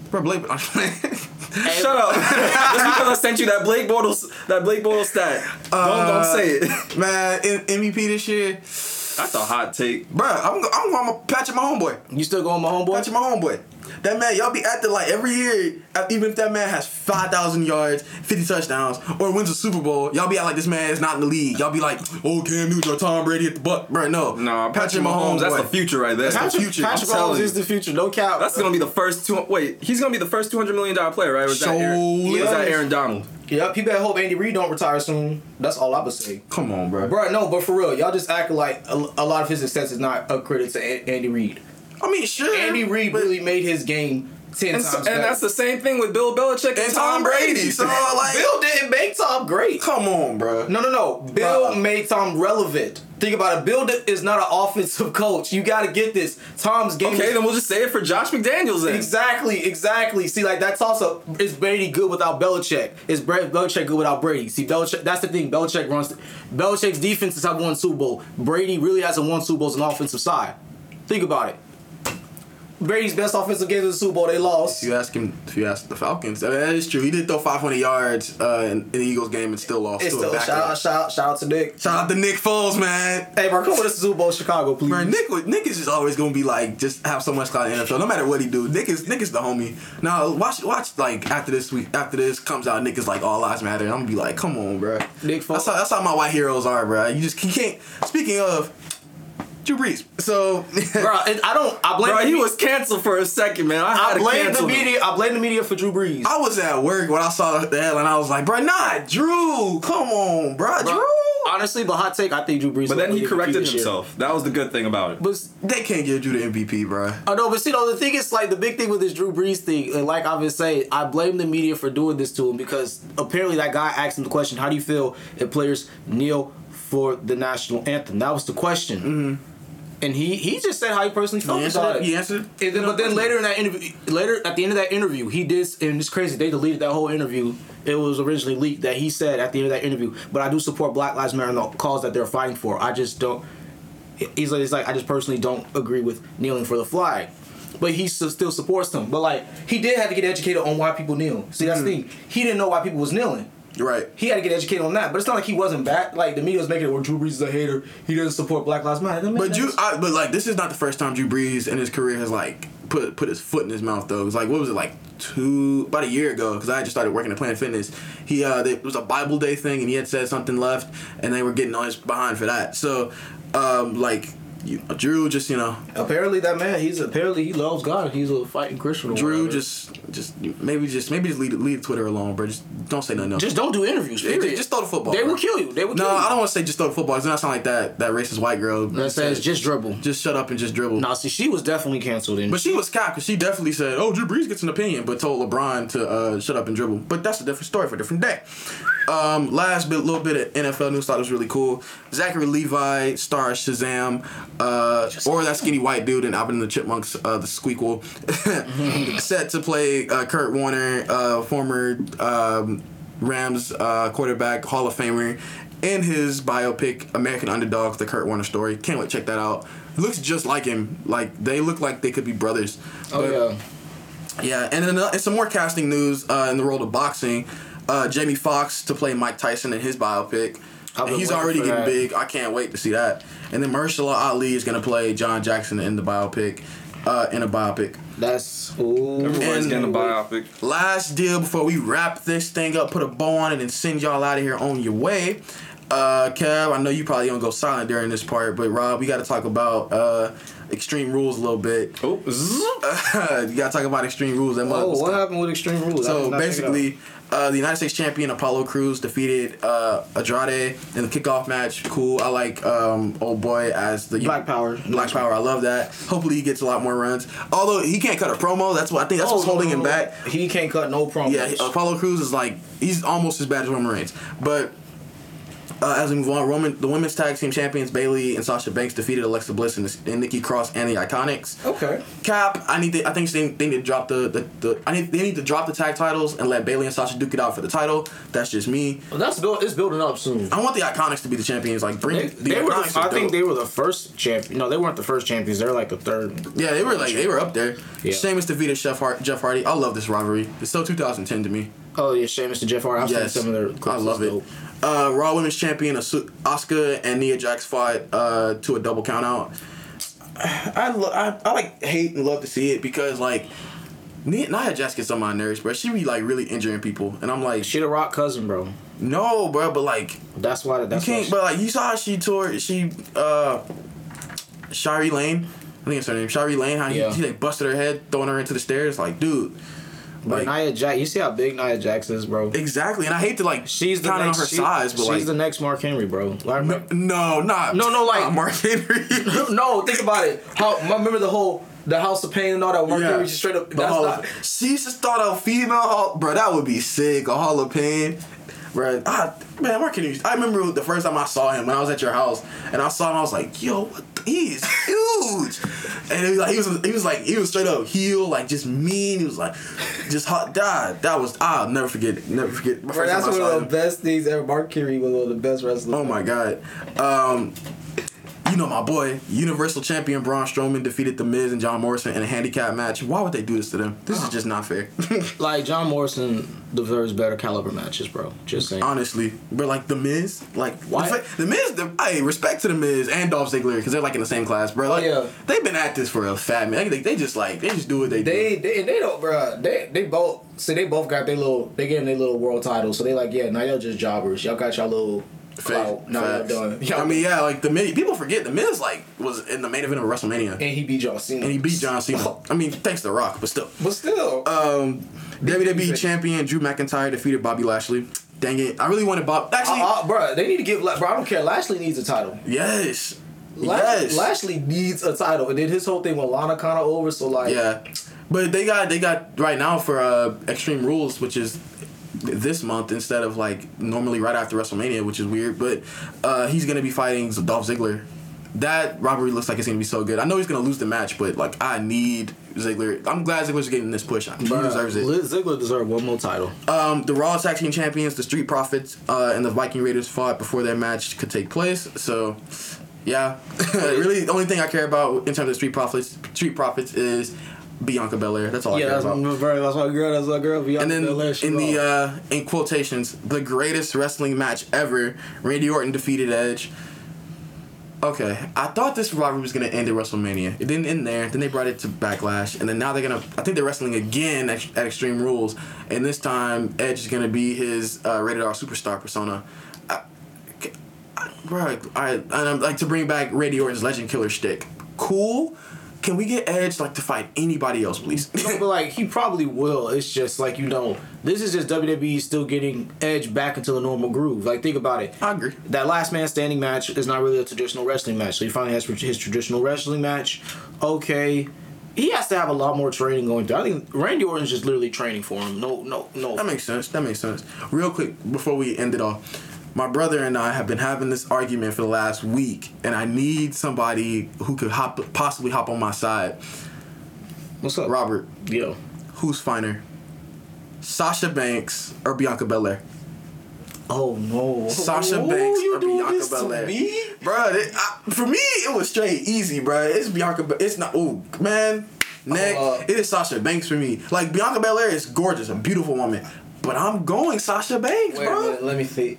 bro, Blake. Shut up. Just because I sent you that Blake Bortles that Blake Bortles stat. don't, don't uh, say it. Man, M- MVP this year, That's a hot take. bro. I'm go- I'm going Patrick, my homeboy. You still going my homeboy? Patrick, my homeboy. That man, y'all be acting like every year, uh, even if that man has 5,000 yards, 50 touchdowns, or wins a Super Bowl, y'all be acting like this man is not in the league. Y'all be like, oh, Cam Newton or Tom Brady at the buck. Bro, no. Nah, Patrick Mahomes, that's boy. the future right there. That's the Patrick, future. Patrick I'm Mahomes is the future. No cap. That's gonna be the first two. Wait, he's gonna be the first two hundred million dollar player, right? Or is that Aaron, or is that. Aaron Donald? Yep. He better hope Andy Reid don't retire soon. That's all I would say. Come on, bro. Bro, no, but for real, y'all just acting like a, a lot of his success is not a credit to A- Andy Reid. I mean, sure. Andy Reid really made his game ten And, times so, and better. that's the same thing with Bill Belichick and, And Tom Brady. So, like, Bill didn't make Tom great. come on, bro. No, no, no. Bill Bruh. made Tom relevant. Think about it. Bill is not an offensive coach. You got to get this. Tom's game. Okay, is- then we'll just say it for Josh McDaniels then. Exactly, exactly. See, like that's also is Brady good without Belichick? Is Bre- Belichick good without Brady? See, Belichick. That's the thing. Belichick runs. Belichick's defenses have won Super Bowl. Brady really hasn't won Super Bowls on the offensive side. Think about it. Brady's best offensive game in the Super Bowl, they lost. If you ask him, if you ask the Falcons, I mean, that is true. He did throw 500 yards uh, in, in the Eagles game and still lost. It's to still shout out, shout out, shout out to Nick. Shout out to Nick Foles, man. Hey, bro, come with us to Super Bowl, Chicago, please. Bro, Nick, Nick is just always gonna be like, just have so much clout in the NFL, no matter what he do. Nick is Nick is the homie. Now watch, watch like after this week, after this comes out, Nick is like all lives matter. I'm gonna be like, come on, bro. Nick Foles. That's how that's how my white heroes are, bro. You just you can't. Speaking of, Drew Brees. So, bro. I don't. I blame. Bro, the he me- was canceled for a second, man. I, had I to blame the cancel him. media. I blame the media for Drew Brees. I was at work when I saw the headline. I was like, bro, not Drew. Come on, bro, Bro, Drew. Honestly, but hot take. I think Drew Brees. But then he win MVP corrected himself. That was the good thing about it. But They can't give Drew the MVP, bro. Oh, I know, but see, though, the thing is, like, the big thing with this Drew Brees thing, and like I've been saying, I blame the media for doing this to him because apparently that guy asked him the question, "How do you feel if players kneel for the national anthem?" That was the question, mm-hmm. And he he just said how he personally felt He about it? He answered? And then, but then later in that interview, later at the end of that interview, he did, and it's crazy. They deleted that whole interview. It was originally leaked that he said at the end of that interview, "But I do support Black Lives Matter and the cause that they're fighting for. I just don't." He's like, he's like, I just personally don't agree with kneeling for the flag. But he still supports them. But like, he did have to get educated on why people kneel. See, that's the mm-hmm. thing. He didn't know why people was kneeling. Right. He had to get educated on that. But it's not like he wasn't back. Like the media was making it where Drew Brees is a hater. He doesn't support Black Lives Matter. But Drew. I, but like, this is not the first time Drew Brees in his career has like put put his foot in his mouth though. It was like what was it like two about a year ago because I had just started working at Planet Fitness. He uh, they, it was a Bible Day thing and he had said something left and they were getting on his behind for that. So, um, like, you, Drew just you know apparently that man, he's apparently he loves God. He's a fighting Christian. Drew whatever. just just maybe just maybe just leave leave Twitter alone, bro. Just don't say nothing else. just don't do interviews. Period. just throw the football, They bro. will kill you. They will no. I don't want to say just throw the football. It's not sound like that that racist white girl That says just dribble. just shut up and just dribble. Nah, see, she was definitely canceled. In But she was capped because she definitely said, "Oh, Drew Brees gets an opinion," but told LeBron to uh, shut up and dribble. But that's a different story for a different day. Um, last bit, little bit of NFL news. Thought was really cool. Zachary Levi stars Shazam, uh, or that skinny white dude in Alvin and the Chipmunks, uh, the Squeakquel, set to play uh, Kurt Warner, uh, former um, Rams uh, quarterback, Hall of Famer, in his biopic American Underdog: The Kurt Warner Story. Can't wait to check that out. Looks just like him. Like they look like they could be brothers. oh But- yeah. yeah, and then uh, and some more casting news uh, in the world of boxing. Uh, Jamie Foxx to play Mike Tyson in his biopic. I've And been he's already getting that. big. I can't wait to see that. And then Mahershala Ali is gonna play John Jackson in the biopic, uh, in a biopic. That's ooh. Everybody's And- getting a biopic. Last deal before we wrap this thing up, put a bow on it, and send y'all out of here on your way. Uh, Kev, I know you probably gonna go silent during this part, but Rob, we got to talk about uh, Extreme Rules a little bit. Oh, you got to talk about Extreme Rules. That Oh, what happened with Extreme Rules? So did not check it out. basically, uh, the United States champion Apollo Crews defeated uh, Andrade in the kickoff match. Cool. I like um, old boy as the Black Power. Black Power. I love that. Hopefully he gets a lot more runs. Although he can't cut a promo. That's what I think. That's what's Oh, holding no, him no, back. He can't cut no promo. Yeah, Apollo Crews is like he's almost as bad as Roman Reigns. But uh, as we move on, Roman the women's tag team champions Bayley and Sasha Banks defeated Alexa Bliss and, and Nikki Cross and the Iconics. Okay. Cap, I need to. I think they, they need to drop the, the, the I need they need to drop the tag titles and let Bayley and Sasha duke it out for the title. That's just me. Well, that's build, it's building up soon. I want the Iconics to be the champions. Like bring They, the they were. Iconics. The, I are think they were the first champion. No, they weren't the first champions. They're like the third. Yeah, they were like they were up there. Yeah. Sheamus defeated Jeff Hart, Jeff Hardy. I love this rivalry. It's so 2010 to me. Oh yeah, Sheamus and Jeff Hardy. I've Yes, seen some of their. I love it. dope. Uh, Raw Women's Champion Asuka and Nia Jax fought uh, to a double count out. I, lo- I I like hate and love to see it because like Nia, Nia Jax gets on my nerves, bro. She be like really injuring people, and I'm like, She the Rock cousin, bro. no, bro. But like That's why. That's you can't. But like you saw how she tore she uh Shari Lane. I think it's her name. Shari Lane. How he, Yeah. he like busted her head, throwing her into the stairs. Like, dude. But Like, Nia Jax, you see how big Nia Jax is, bro. exactly. And I hate to like She's the next. on her she- size, but she's like the next Mark Henry, bro. Like, no, no, not No, no, like- Mark Henry. no, think about it. How remember the whole the House of Pain and all that Mark Yeah. Henry just straight up. That's not. she to start a female hall, bro. That would be sick. A Hall of Pain, bro. Ah, man, Mark Henry. I remember the first time I saw him when I was at your house, and I saw him. I was like, yo, what the, he is huge. and he was like, he was, he was like, he was straight up heel, like just mean. He was like, just hot. God, that was. I'll never forget. Never forget. My first that's time I one of the him. best things ever. Mark Henry was one of the best wrestlers. Oh my god. Um, you know my boy, Universal Champion Braun Strowman defeated The Miz and John Morrison in a handicap match. Why would they do this to them? This is just not fair. Like John Morrison deserves better caliber matches, bro. Just saying. Honestly, but like The Miz, like Why- The, the Miz, the, hey, respect to The Miz and Dolph Ziggler because they're like in the same class, bro. Like, yeah. they've been at this for a fat minute. They, they just like they just do what they, They do. they they don't, bro. They they both see they both got their little they getting their little world titles. So they like yeah, now y'all just jobbers. Y'all got y'all little clout. Y'all done. Y'all I mean, yeah, like the Miz, people forget the Miz like was in the main event of WrestleMania, and he beat John Cena. and he beat John Cena. I mean, thanks to Rock, but still. But still, Um, WWE champion Drew McIntyre defeated Bobby Lashley. Dang it, I really wanted Bob. Actually, uh, uh, bro, they need to give. Bro, I don't care. Lashley needs a title. yes, Lash- yes, Lashley needs a title, and then his whole thing with Lana kind of over. So like, yeah. But they got they got right now for uh Extreme Rules, which is this month instead of like normally right after WrestleMania, which is weird. But uh he's gonna be fighting Dolph Ziggler. That robbery looks like it's gonna be so good. I know he's gonna lose the match, but like I need Ziggler. I'm glad Ziggler's getting this push. He Bruh, deserves it. Liz Ziggler deserves one more title. Um, the Raw Tag Team Champions, the Street Profits, uh, and the Viking Raiders fought before their match could take place. So, yeah, really, the only thing I care about in terms of Street Profits, Street Profits is Bianca Belair. That's all I yeah, care that's about. my, bro, that's my girl. That's my girl. Bianca And then Belair, in the uh, in quotations, the greatest wrestling match ever. Randy Orton defeated Edge. Okay, I thought this rivalry was gonna end at WrestleMania. It didn't end there. Then they brought it to Backlash, and then now they're gonna. I think they're wrestling again at, at Extreme Rules, and this time Edge is gonna be his uh, rated R superstar persona. I, I, bro, I, I'm like to bring back Randy Orton's Legend Killer shtick. Cool. Can we get Edge like to fight anybody else, please? No, but like he probably will. It's just like you know, this is just WWE still getting Edge back into the normal groove. Like think about it. I agree. That last man standing match is not really a traditional wrestling match. So he finally has his traditional wrestling match. Okay. He has to have a lot more training going through. I think Randy Orton's just literally training for him. No, no, no. That makes sense. That makes sense. Real quick before we end it off, my brother and I have been having this argument for the last week, and I need somebody who could hop, possibly hop on my side. What's up, Robert, Yo, who's finer, Sasha Banks or Bianca Belair? Oh no, Sasha Banks or Bianca Belair? me? Bro, it, I, for me it was straight easy, bro. It's Bianca. It's not. Oh man, neck. Uh, it is Sasha Banks for me. Like Bianca Belair is gorgeous, a beautiful woman, but I'm going Sasha Banks, Wait bro. minute, let me see.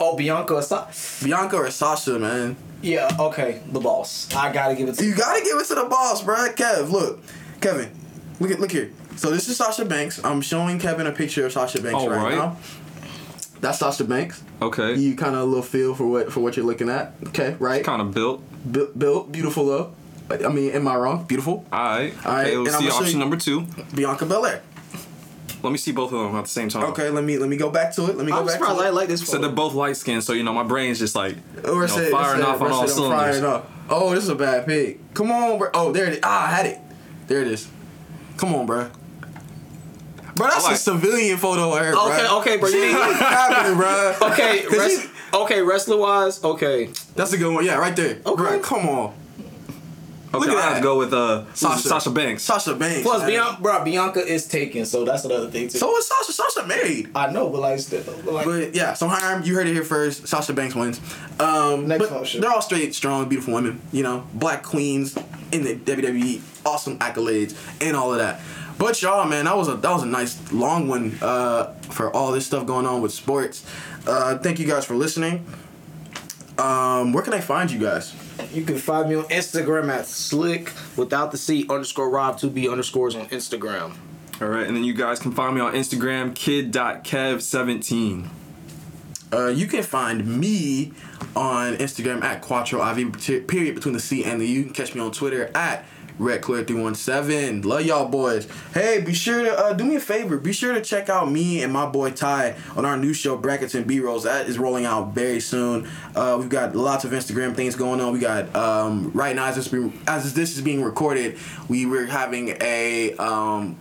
Oh, Bianca or Sa- Bianca or Sasha, man. Yeah, okay, the boss. I gotta give it to You gotta give it to the boss, bro. Kev, look, Kevin, look at look here. So this is Sasha Banks. I'm showing Kevin a picture of Sasha Banks All right, right. now. That's Sasha Banks. Okay. You kind of a little feel for what for what you're looking at. Okay, right? kind of built. Bu- built, beautiful though. I mean, am I wrong? Beautiful. Alright. All right, Okay, and let's I'm see gonna option you- number two. Bianca Belair. Let me see both of them at the same time. Okay, let me let me go back to it. Let me go I'm back surprised to I it. like this. So photo. they're both light skinned, so you know my brain's just like you Or know, said, firing said- off on all said cylinders. Oh, this is a bad pick. Come on, bro. Oh, there it is. Ah, I had it. There it is. Come on, bro. Bro, that's Alright. a civilian photo of her, bro. Okay, okay, bro. You need, happening, bro? okay, 'Cause rest, she- okay, wrestler wise, okay. that's a good one. Yeah, right there. Okay. Bro, come on. Okay, Look at I have that. to go with uh Sasha. Sasha, Sasha Banks. Sasha Banks. Plus, man. Bianca, bro, Bianca is taken, so that's another thing too. So is Sasha. Sasha married. I know, but like, still, but like, But yeah, so Hiram, you heard it here first. Sasha Banks wins. Um, Next but option. they're all straight, strong, beautiful women. You know, black queens in the WWE, awesome accolades and all of that. But y'all, man, that was a that was a nice long one uh, for all this stuff going on with sports. Uh, thank you guys for listening. Um, where can I find you guys? You can find me on Instagram at slick without the C underscore Rob two B underscores on Instagram. All right, and then you guys can find me on Instagram kid.kev17. Uh, you can find me on Instagram at Quattro IV period between the C and the U. You can catch me on Twitter at RedClear317. Love y'all boys. Hey, be sure to uh, do me a favor. Be sure to check out me and my boy Ty on our new show Brackets and B Rolls. That is rolling out very soon. Uh, we've got lots of Instagram things going on. We got um, right now as this as this is being recorded, we were having a um,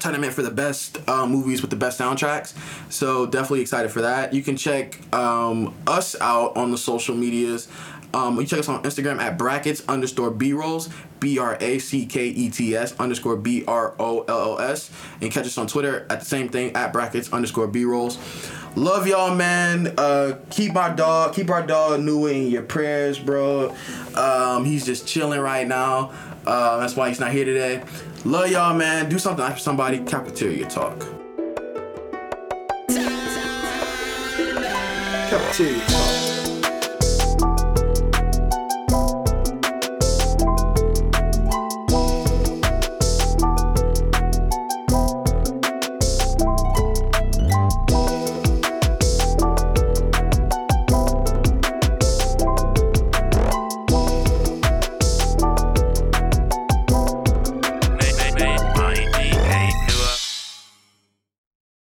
tournament for the best uh, movies with the best soundtracks. So definitely excited for that. You can check um, us out on the social medias. Um, you check us on Instagram at brackets underscore b rolls b r a c k e t s underscore b r o l o s and catch us on Twitter at the same thing at brackets underscore b rolls. Love y'all, man. Uh, keep our dog, keep our dog Nua in your prayers, bro. Um, he's just chilling right now. Uh, that's why he's not here today. Love y'all, man. Do something for somebody. Cafeteria talk. Cafeteria talk.